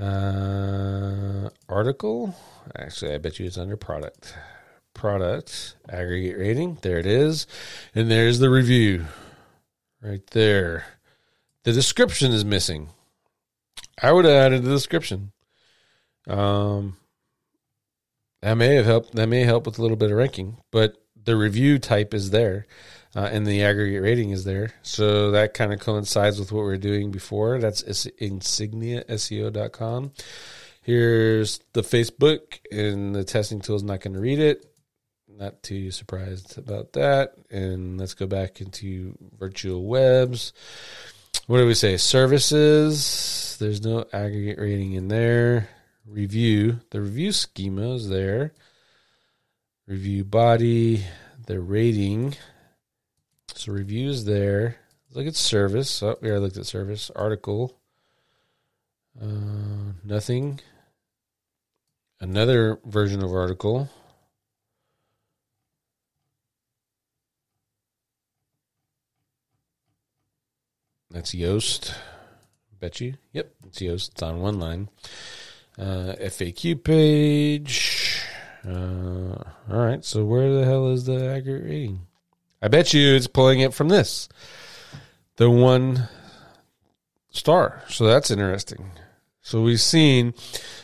Uh, article. Actually, I bet you it's under product. Product aggregate rating. There it is. And there's the review right there. The description is missing. I would have added the description. Um, that may have helped. That may help with a little bit of ranking, but the review type is there, uh, and the aggregate rating is there. So that kind of coincides with what we are doing before. That's insigniaseo.com. Here's the Facebook, and the testing tool is not going to read it. Not too surprised about that. And let's go back into virtual webs. What do we say? Services. There's no aggregate rating in there. Review. The review schema is there. Review body. The rating. So reviews there. Look at service. Oh, we already looked at service. Article. Uh, nothing. Another version of article. That's Yoast. Bet you. Yep, it's Yoast. It's on one line. Uh, FAQ page. Uh, all right. So where the hell is the accurate rating? I bet you it's pulling it from this, the one star. So that's interesting. So we've seen.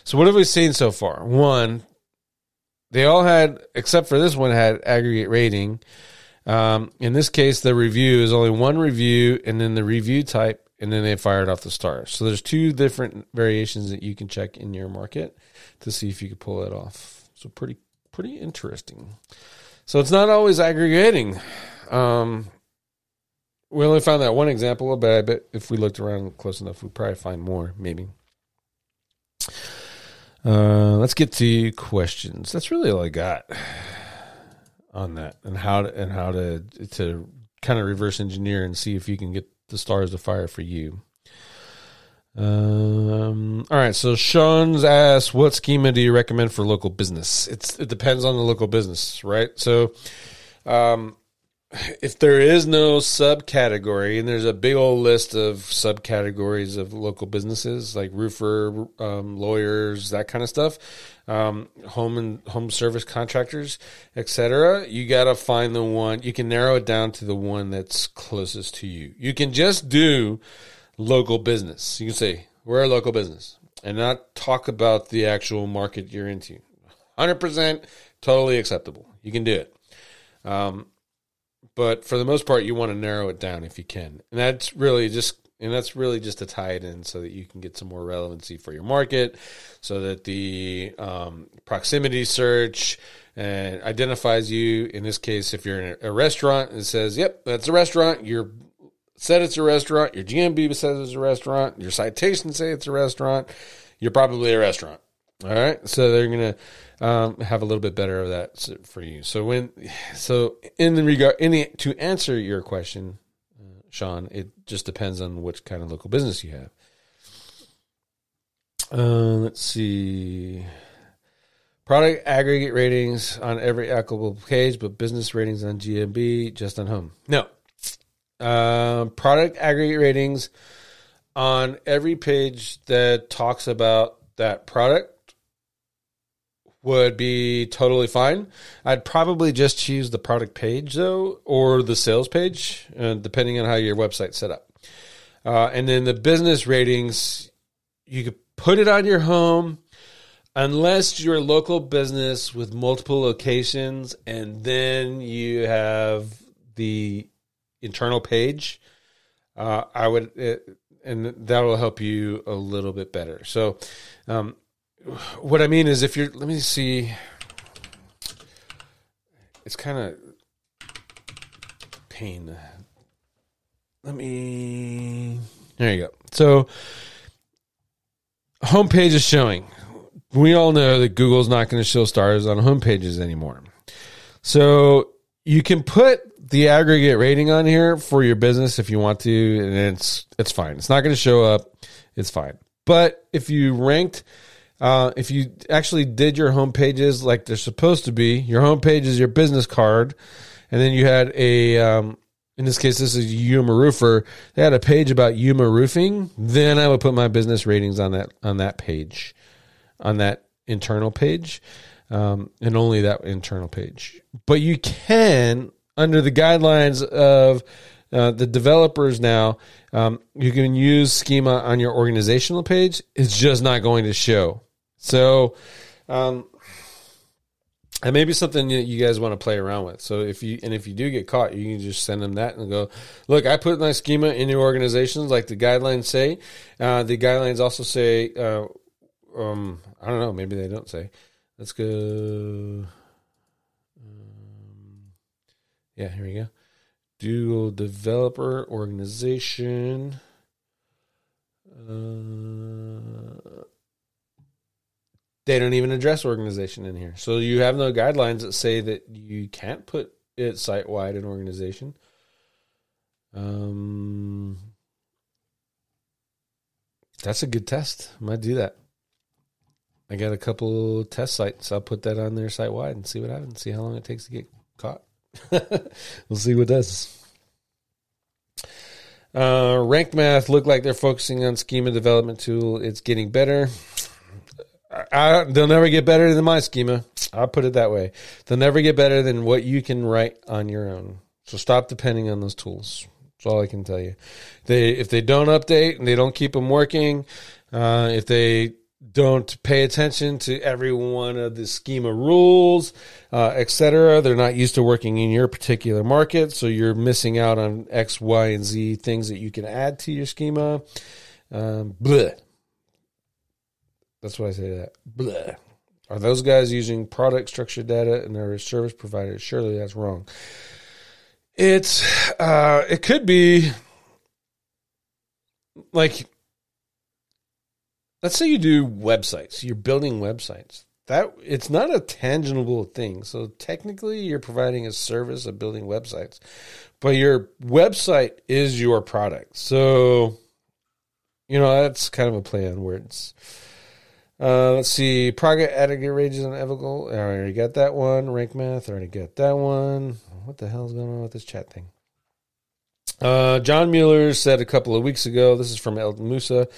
So what have we seen so far? One, they all had, except for this one, had aggregate rating. Um, in this case, the review is only one review, and then the review type, and then they fired off the stars. So there's two different variations that you can check in your market to see if you can pull it off. So pretty pretty interesting. So it's not always aggregating. Um, we only found that one example, but I bet if we looked around close enough, we'd probably find more, maybe. Uh, let's get to questions. That's really all I got on that, and how to, and how to to kind of reverse engineer and see if you can get the stars to fire for you. Um, all right. So Sean's asked, what schema do you recommend for local business? It's, it depends on the local business, right? So, um, if there is no subcategory, and there's a big old list of subcategories of local businesses like roofer, um, lawyers, that kind of stuff, um, home and home service contractors, etc. You got to find the one. You can narrow it down to the one that's closest to you. You can just do local business. You can say we're a local business and not talk about the actual market you're into. 100% totally acceptable. You can do it. Um, but for the most part, you want to narrow it down if you can. And that's really just and that's really just to tie it in so that you can get some more relevancy for your market, so that the um, proximity search and identifies you. In this case, if you're in a restaurant, it says, "Yep, that's a restaurant." You're said it's a restaurant. Your GMB says it's a restaurant. Your citations say it's a restaurant. You're probably a restaurant. All right. So they're to um, have a little bit better of that for you. So when, so in the regard, in the, to answer your question, uh, Sean, it just depends on which kind of local business you have. Uh, let's see. Product aggregate ratings on every applicable page, but business ratings on GMB, just on home. No, um, product aggregate ratings on every page that talks about that product would be totally fine. I'd probably just choose the product page though, or the sales page, uh, depending on how your website's set up. Uh, and then the business ratings, you could put it on your home unless you're a local business with multiple locations and then you have the internal page, uh, I would, it, and that will help you a little bit better. So, um, what I mean is, if you're, let me see, it's kind of pain. Let me, there you go. So, homepage is showing. We all know that Google's not going to show stars on homepages anymore. So, you can put the aggregate rating on here for your business if you want to, and it's it's fine. It's not going to show up. It's fine. But if you ranked, uh, if you actually did your home pages like they're supposed to be, your home page is your business card, and then you had a um, in this case, this is Yuma Roofer. They had a page about Yuma roofing. Then I would put my business ratings on that on that page, on that internal page, um, and only that internal page. But you can, under the guidelines of uh, the developers now, um, you can use schema on your organizational page. It's just not going to show. So, um, and maybe something that you guys want to play around with. So if you and if you do get caught, you can just send them that and go, look, I put my schema in your organizations like the guidelines say. Uh, the guidelines also say, uh, um, I don't know, maybe they don't say. Let's go. Um, yeah, here we go. Google developer organization. Uh, they don't even address organization in here. So you have no guidelines that say that you can't put it site wide in organization. Um, that's a good test. Might do that. I got a couple test sites. I'll put that on there site wide and see what happens. See how long it takes to get caught. [LAUGHS] we'll see what does. Uh, Rank Math look like they're focusing on schema development tool. It's getting better. I, they'll never get better than my schema. I'll put it that way. They'll never get better than what you can write on your own. So stop depending on those tools. That's all I can tell you. They if they don't update and they don't keep them working, uh, if they don't pay attention to every one of the schema rules, uh, etc. They're not used to working in your particular market, so you're missing out on X, Y, and Z things that you can add to your schema. Um. That's why I say that. Blah. Are those guys using product structured data and their service providers? Surely that's wrong. It's uh, it could be like let's say you do websites. You're building websites. That it's not a tangible thing. So technically you're providing a service of building websites. But your website is your product. So you know, that's kind of a play on words. Uh, let's see. Progress aggregate ranges on Evergoal. I already got that one. Rank math. I already got that one. What the hell is going on with this chat thing? Uh, John Mueller said a couple of weeks ago. This is from El Musa.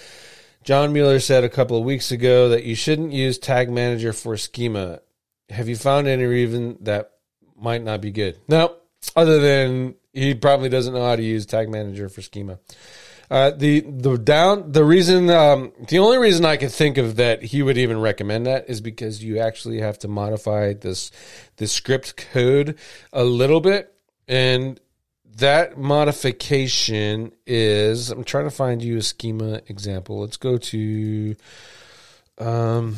John Mueller said a couple of weeks ago that you shouldn't use Tag Manager for schema. Have you found any reason that might not be good? No, other than he probably doesn't know how to use Tag Manager for schema. Uh, the the down the reason um, the only reason I could think of that he would even recommend that is because you actually have to modify this the script code a little bit, and that modification is I'm trying to find you a schema example. Let's go to um,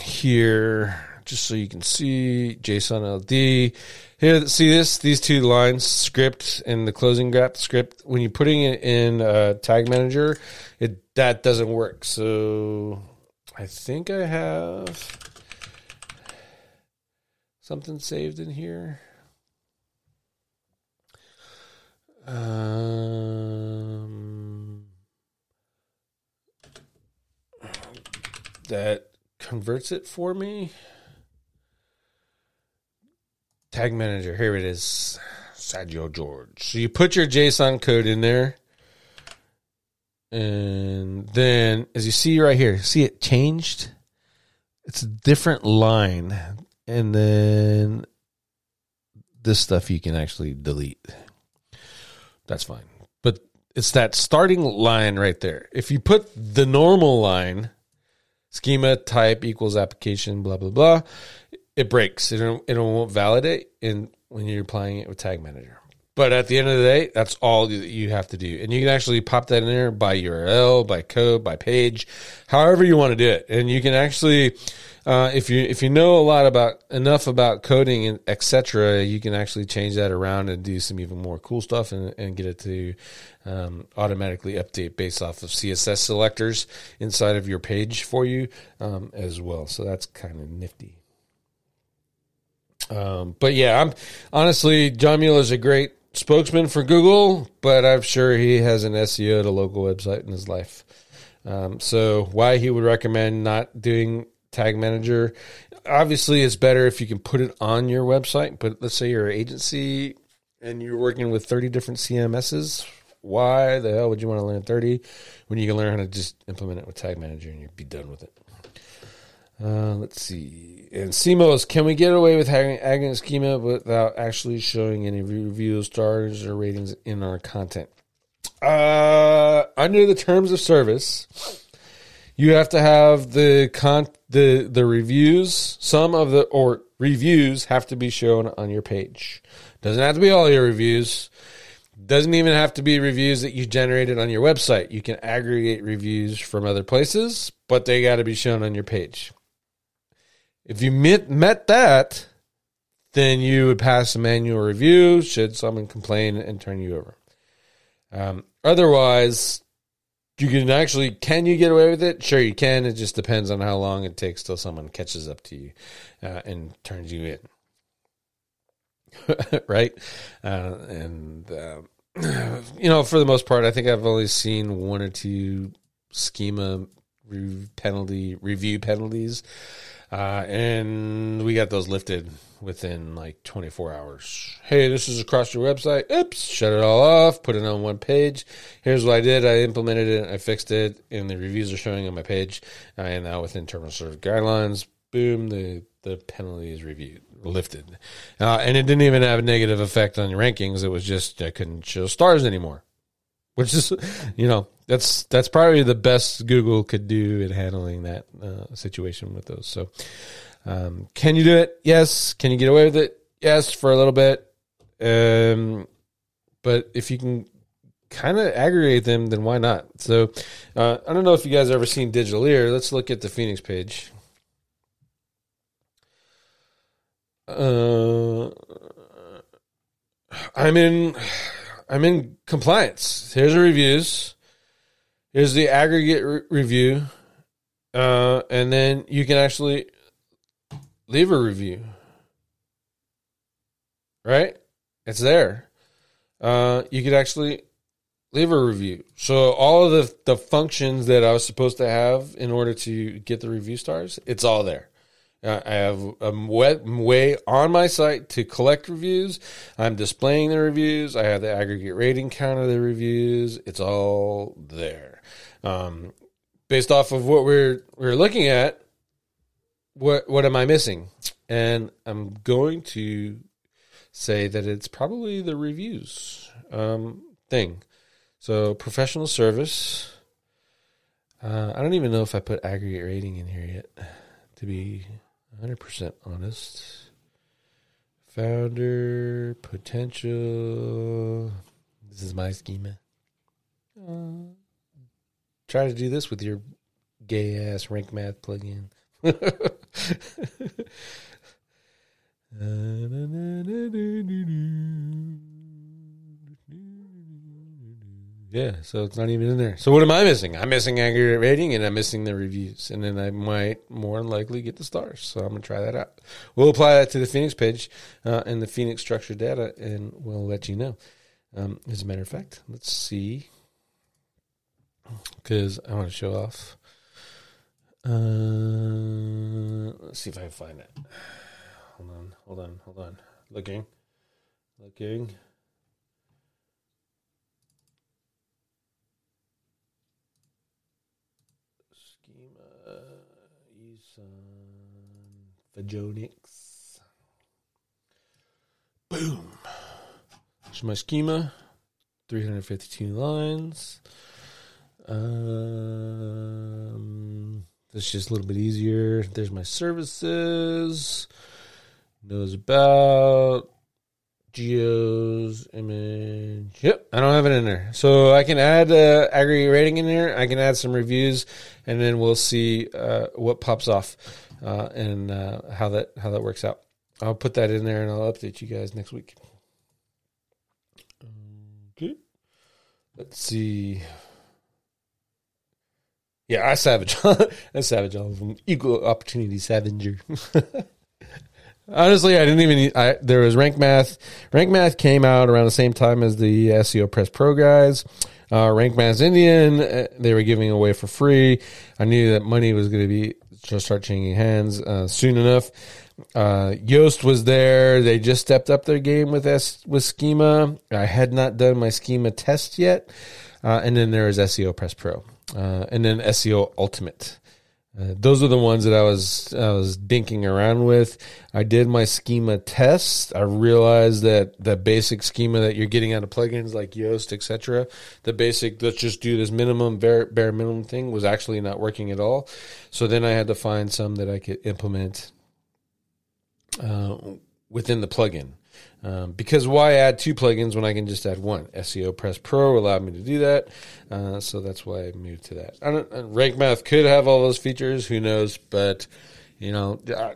here just so you can see JSON LD. Here, see this? These two lines, script and the closing gap script. When you're putting it in a Tag Manager, it that doesn't work. So I think I have something saved in here. Um, that converts it for me. Tag manager, here it is. Sergio George. So you put your JSON code in there. And then, as you see right here, see it changed? It's a different line. And then this stuff you can actually delete. That's fine. But it's that starting line right there. If you put the normal line, schema type equals application, blah, blah, blah, it breaks. It, it won't validate in when you're applying it with Tag Manager. But at the end of the day, that's all you have to do. And you can actually pop that in there by URL, by code, by page, however you want to do it. And you can actually, uh, if you if you know a lot about enough about coding and etc., you can actually change that around and do some even more cool stuff and, and get it to um, automatically update based off of CSS selectors inside of your page for you um, as well. So that's kind of nifty. Um, but yeah, I'm honestly John Mueller is a great spokesman for Google, but I'm sure he has an SEO to local website in his life. Um, so why he would recommend not doing Tag Manager? Obviously, it's better if you can put it on your website. But let's say you're an agency and you're working with 30 different CMSs, why the hell would you want to learn 30 when you can learn how to just implement it with Tag Manager and you'd be done with it? Uh, let's see. And CMOS, can we get away with having aggregate schema without actually showing any reviews, stars, or ratings in our content? Uh, under the terms of service, you have to have the con the the reviews. Some of the or reviews have to be shown on your page. Doesn't have to be all your reviews. Doesn't even have to be reviews that you generated on your website. You can aggregate reviews from other places, but they got to be shown on your page. If you met, met that, then you would pass a manual review should someone complain and turn you over. Um, otherwise, you can actually can you get away with it? Sure, you can. It just depends on how long it takes till someone catches up to you uh, and turns you in. [LAUGHS] right, uh, and uh, [CLEARS THROAT] you know, for the most part, I think I've only seen one or two schema re- penalty review penalties, uh, and we got those lifted within like 24 hours. Hey, this is across your website. Oops, shut it all off, put it on one page. Here's what I did. I implemented it, I fixed it, and the reviews are showing on my page. Uh, and now within terminal service guidelines, boom, the, the penalty is reviewed, lifted. Uh, and it didn't even have a negative effect on your rankings. It was just I couldn't show stars anymore. Which is, you know, that's that's probably the best Google could do in handling that uh, situation with those. So, um, can you do it? Yes. Can you get away with it? Yes, for a little bit. Um, but if you can kind of aggregate them, then why not? So uh, I don't know if you guys have ever seen Digitaleer. Let's look at the Phoenix page. Uh, I'm in. I'm in compliance. Here's the reviews. Here's the aggregate re- review, uh, and then you can actually leave a review. Right? It's there. Uh, you could actually leave a review. So all of the the functions that I was supposed to have in order to get the review stars, it's all there. I have a way on my site to collect reviews. I'm displaying the reviews. I have the aggregate rating count of the reviews. It's all there. Um, based off of what we're we're looking at, what what am I missing? And I'm going to say that it's probably the reviews um, thing. So professional service. Uh, I don't even know if I put aggregate rating in here yet. To be 100% honest. Founder potential. This is my schema. Uh, try to do this with your gay ass rank math plugin. [LAUGHS] [LAUGHS] Yeah, so it's not even in there. So what am I missing? I'm missing aggregate rating and I'm missing the reviews. And then I might more than likely get the stars. So I'm going to try that out. We'll apply that to the Phoenix page uh, and the Phoenix structured data and we'll let you know. Um, as a matter of fact, let's see. Because I want to show off. Uh, let's see if I can find it. Hold on, hold on, hold on. Looking. Looking. schema Eson Vajonix. Boom. My schema. 352 lines. Um, that's just a little bit easier. There's my services. Knows about geos image. Yep, I don't have it in there, so I can add uh, aggregate rating in there. I can add some reviews, and then we'll see uh, what pops off uh, and uh, how that how that works out. I'll put that in there, and I'll update you guys next week. Okay, let's see. Yeah, I savage. [LAUGHS] I savage all of them. Equal opportunity savager. [LAUGHS] Honestly, I didn't even. I, there was Rank Math. Rank Math came out around the same time as the SEOPress Pro guys. Uh, Rank Math's Indian, uh, they were giving away for free. I knew that money was going to be just start changing hands uh, soon enough. Uh, Yoast was there. They just stepped up their game with S- with Schema. I had not done my Schema test yet. Uh, and then there is SEOPress Pro, and then SEO Ultimate. Uh, those are the ones that I was I was dinking around with. I did my schema test. I realized that the basic schema that you're getting out of plugins like Yoast, etc., the basic let's just do this minimum bare, bare minimum thing was actually not working at all. So then I had to find some that I could implement uh, within the plugin. Um, because why add two plugins when I can just add one? SEOPress Pro allowed me to do that, uh, so that's why I moved to that. I don't, uh, Rank Math could have all those features, who knows? But you know, uh,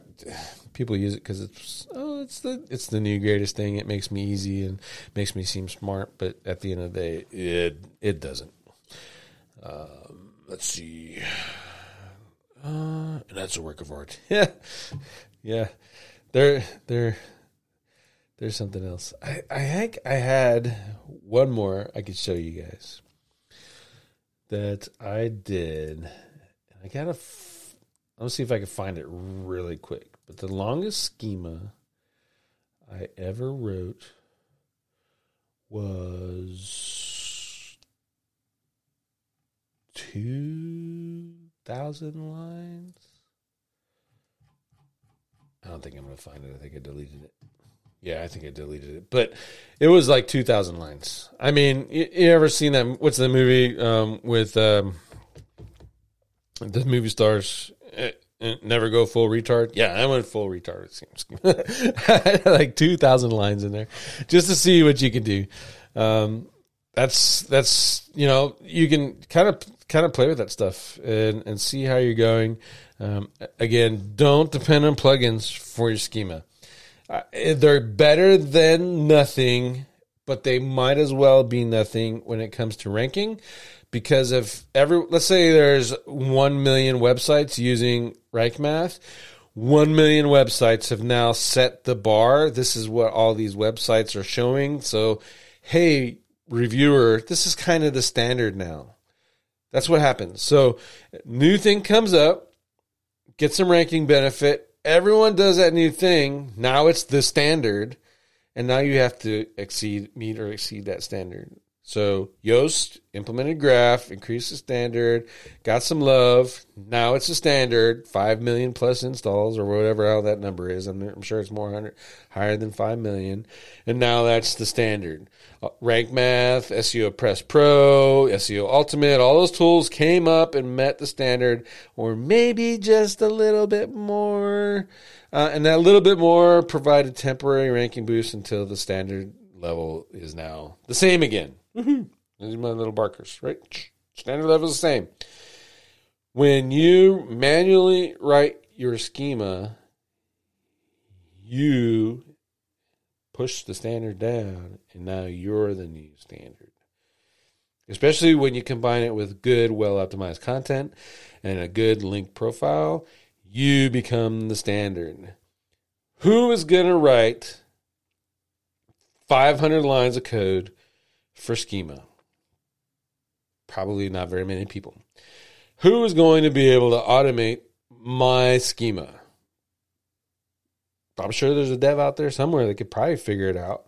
people use it because it's oh, it's the it's the new greatest thing. It makes me easy and makes me seem smart, but at the end of the day, it it doesn't. Um, let's see, uh, that's a work of art. [LAUGHS] Yeah, yeah, they're they're there's something else. I, I think I had one more I could show you guys that I did. I gotta. F- Let's see if I can find it really quick. But the longest schema I ever wrote was two thousand lines. I don't think I'm gonna find it. I think I deleted it. Yeah, I think I deleted it, but it was like two thousand lines. I mean, you, you, ever seen that? What's the movie um, with um, the movie stars? Eh, eh, never go full retard. Yeah, I went full retard. It seems [LAUGHS] like two thousand lines in there, just to see what you can do. Um, that's that's you know you can kind of kind of play with that stuff and and see how you're going. Um, again, don't depend on plugins for your schema uh, they're better than nothing, but they might as well be nothing when it comes to ranking. Because if every, let's say there's 1 million websites using Rank Math, 1 million websites have now set the bar. This is what all these websites are showing. So, hey, reviewer, this is kind of the standard now. That's what happens. So, new thing comes up, get some ranking benefit, everyone does that new thing. Now it's the standard, and now you have to exceed, meet or exceed that standard. So Yoast implemented graph, increased the standard, got some love. Now it's a standard, five million plus installs or whatever how that number is. I'm, I'm sure it's more hundred, higher than five million, and now that's the standard. Rank Math, SEOPress Pro, SEO Ultimate, all those tools came up and met the standard, or maybe just a little bit more. Uh, and that little bit more provided temporary ranking boost until the standard level is now the same again. Mm-hmm. These are my little barkers, right? Standard level is the same. When you manually write your schema, you push the standard down, and now you're the new standard. Especially when you combine it with good, well optimized content and a good link profile, you become the standard. Who is going to write 500 lines of code for schema? Probably not very many people. Who is going to be able to automate my schema? I'm sure there's a dev out there somewhere that could probably figure it out.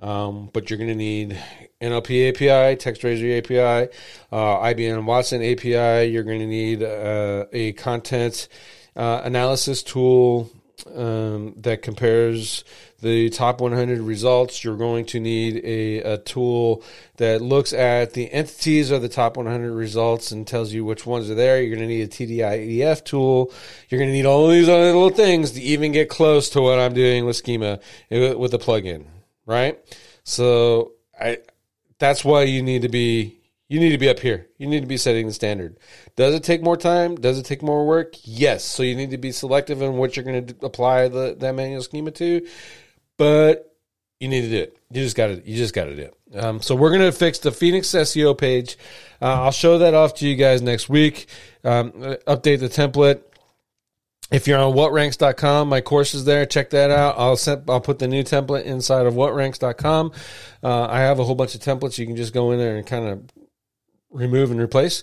Um, but you're going to need NLP API, text TextRazor API, uh, IBM Watson API. You're going to need uh, a content uh, analysis tool um, that compares the top 100 results. You're going to need a, a, tool that looks at the entities of the top 100 results and tells you which ones are there. You're going to need a TDI TDIEF tool. You're going to need all these other little things to even get close to what I'm doing with Schema uh, with the plugin, right? So I, that's why you need to be you need to be up here. You need to be setting the standard. Does it take more time? Does it take more work? Yes. So you need to be selective in what you're going to apply the that manual schema to, but you need to do it. You just got to. You just got to do it. Um, so we're to fix the Phoenix SEO page. Uh, I'll show that off to you guys next week. Um, update the template. if you're on whatranks.com, my course is there. Check that out. I'll set, I'll put the new template inside of whatranks.com. Uh, I have a whole bunch of templates. You can just go in there and kind of remove and replace.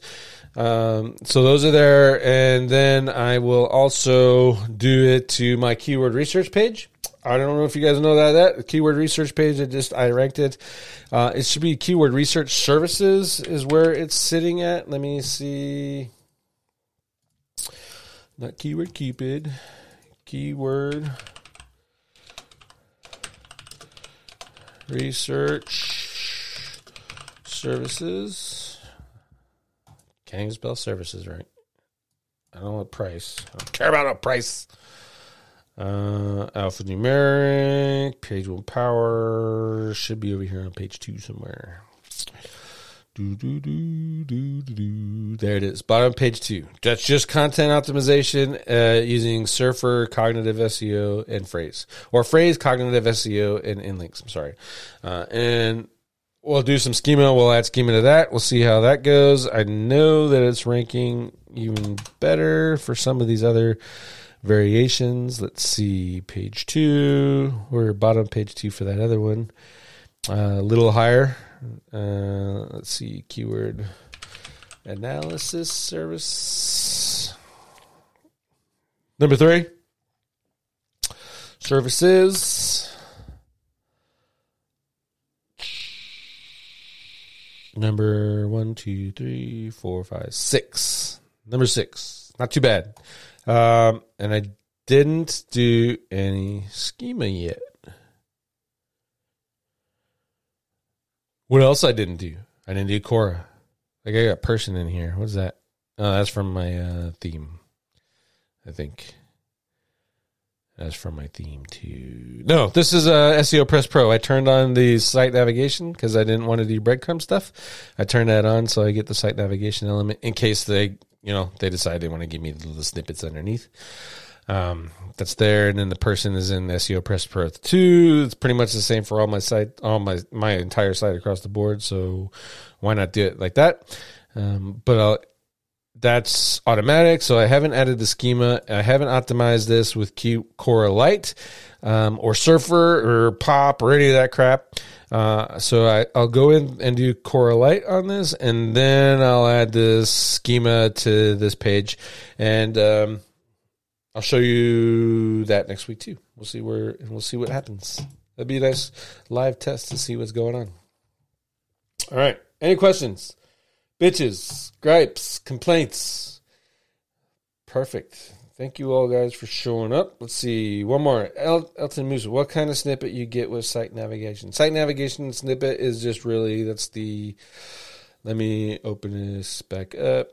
Um, so those are there. And then I will also do it to my keyword research page. I don't know if you guys know that that keyword research page. I just I ranked it. Uh, it should be keyword research services is where it's sitting at. Let me see. Not keyword Cupid. Keyword research services. Can't even spell services right. I don't know what price. I don't care about a price. Uh, alphanumeric, page one power should be over here on page two somewhere. Do, do, do, do, do, do. There it is, bottom page two. That's just content optimization uh, using Surfer, Cognitive SEO, and Frase, or Frase, Cognitive SEO, and InLinks. I'm sorry, uh, and we'll do some schema. We'll add schema to that. We'll see how that goes. I know that it's ranking even better for some of these other variations. Let's see, page two. We're bottom page two for that other one. Uh, a little higher. Uh, let's see, keyword analysis service. Number three, services. Number one, two, three, four, five, six. Number six. Not too bad. Um, and I didn't do any schema yet. What else I didn't do? I didn't do Cora. Like I got person in here. What's that? Oh, that's from my uh, theme. I think. That's from my theme too. No, this is uh, SEOPress Pro. I turned on the site navigation because I didn't want to do breadcrumb stuff. I turned that on so I get the site navigation element in case they, you know, they decide they want to give me the, the snippets underneath. Um, that's there, and then the person is in SEOPress Pro two. It's pretty much the same for all my site, all my my entire site across the board. So why not do it like that? Um, but I'll, that's automatic. So I haven't added the schema. I haven't optimized this with Q Cora Lite um, or Surfer or Pop or any of that crap. Uh, so I, I'll go in and do Cora Lite on this, and then I'll add this schema to this page, and um, I'll show you that next week too. We'll see where and we'll see what happens. That'd be a nice live test to see what's going on. All right. Any questions? Bitches, gripes, complaints. Perfect. Thank you all guys for showing up. Let's see. One more. El- Elton Musa, what kind of snippet you get with site navigation? Site navigation snippet is just really that's the let me open this back up.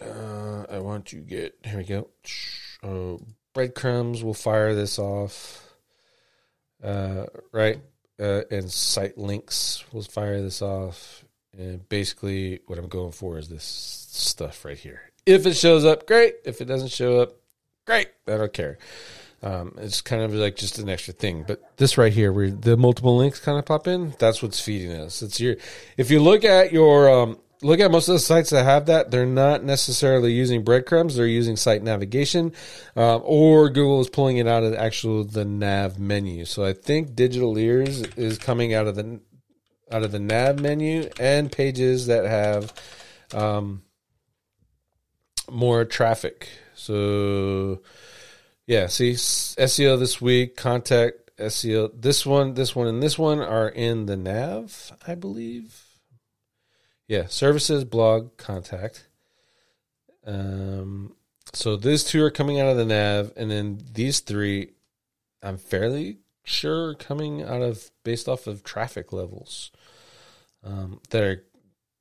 Uh, I want to get here we go. Uh, breadcrumbs will fire this off. Uh, right. Uh, and site links will fire this off. And basically, what I'm going for is this stuff right here. If it shows up, great. If it doesn't show up, great. I don't care. Um, it's kind of like just an extra thing. But this right here, where the multiple links kind of pop in, that's what's feeding us. It's your. If you look at your um, look at most of the sites that have that, they're not necessarily using breadcrumbs. They're using site navigation, uh, or Google is pulling it out of the actual the nav menu. So I think Digitaleer's is coming out of the out of the nav menu and pages that have um, more traffic. So yeah, see SEO this week, contact SEO. This one, this one, and this one are in the nav, I believe. Yeah, services, blog, contact. Um, so these two are coming out of the nav, and then these three, I'm fairly sure, coming out of based off of traffic levels um, that are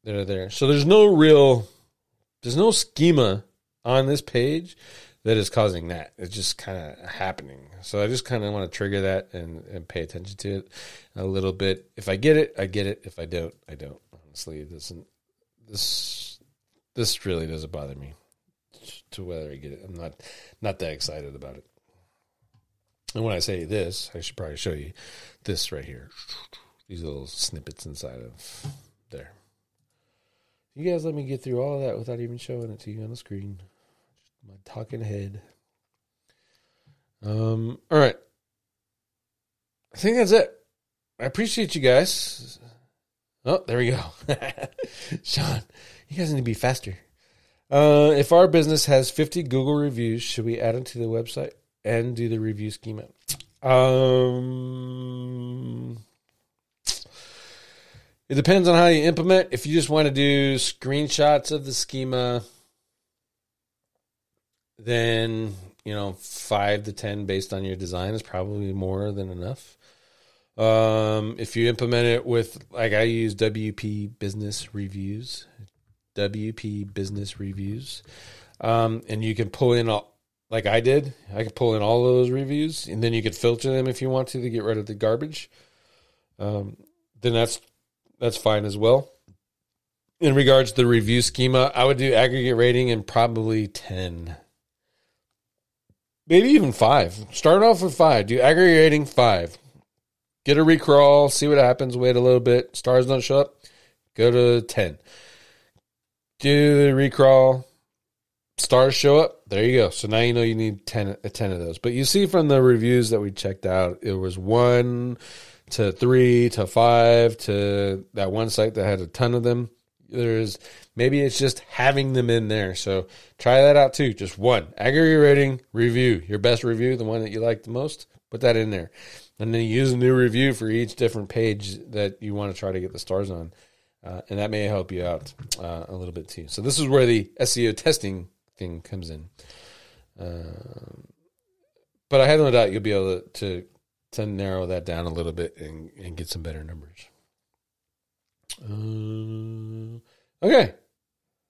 that are there. So there's no real, there's no schema on this page that is causing that. It's just kind of happening. So I just kind of want to trigger that and, and pay attention to it a little bit. If I get it, I get it. If I don't, I don't. Honestly, it doesn't. This this really doesn't bother me to whether I get it. I'm not not that excited about it. And when I say this, I should probably show you this right here. These little snippets inside of there. You guys let me get through all of that without even showing it to you on the screen. Just my talking head. Um, all right. I think that's it. I appreciate you guys. Oh, there we go. [LAUGHS] Sean, you guys need to be faster. Uh, if our business has 50 Google reviews, should we add them to the website and do the review schema? Um, it depends on how you implement. If you just want to do screenshots of the schema, then you know five to ten based on your design is probably more than enough. Um, if you implement it with like I use WP Business Reviews, WP Business Reviews, um, and you can pull in all like I did. I could pull in all those reviews, and then you could filter them if you want to to get rid of the garbage. Um, then that's that's fine as well. In regards to the review schema, I would do aggregate rating and probably ten, maybe even five. Start off with five. Do aggregate rating five. Get a recrawl, see what happens. Wait a little bit. Stars don't show up. Go to ten. Do the recrawl stars show up, there you go. So now you know you need 10, uh, 10 of those. But you see from the reviews that we checked out, it was one to three to five to that one site that had a ton of them. There's maybe it's just having them in there. So try that out too. Just one aggregate rating review, your best review, the one that you like the most. Put that in there, and then use a new review for each different page that you want to try to get the stars on, uh, and that may help you out uh, a little bit too. So this is where the SEO testing thing comes in. Um, but I have no doubt you'll be able to, to, to narrow that down a little bit and, and get some better numbers. Uh, okay,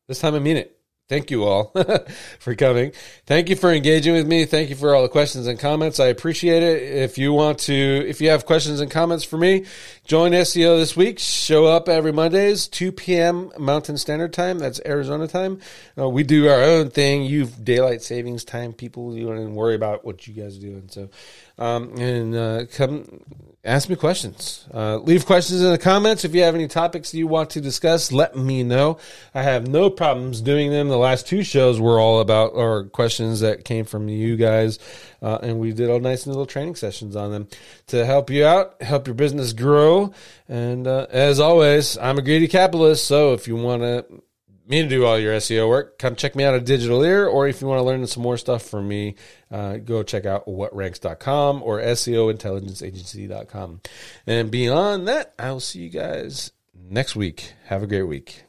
this time I mean it. Thank you all [LAUGHS] for coming. Thank you for engaging with me. Thank you for all the questions and comments. I appreciate it. If you want to, if you have questions and comments for me, join SEO this week. Show up every Mondays, 2 p.m. Mountain Standard Time. That's Arizona time. Uh, we do our own thing. You daylight savings time people. You don't even worry about what you guys are doing. So, um, and uh, come ask me questions. Uh, leave questions in the comments. If you have any topics you want to discuss, let me know. I have no problems doing them. The last two shows were all about our questions that came from you guys, uh, and we did all nice little training sessions on them to help you out, help your business grow. And uh, as always, I'm a greedy capitalist, so if you want to me to do all your SEO work, come check me out at Digitaleer. Or if you want to learn some more stuff from me, uh, go check out whatranks.com or SEOintelligenceagency.com. And beyond that, I will see you guys next week. Have a great week.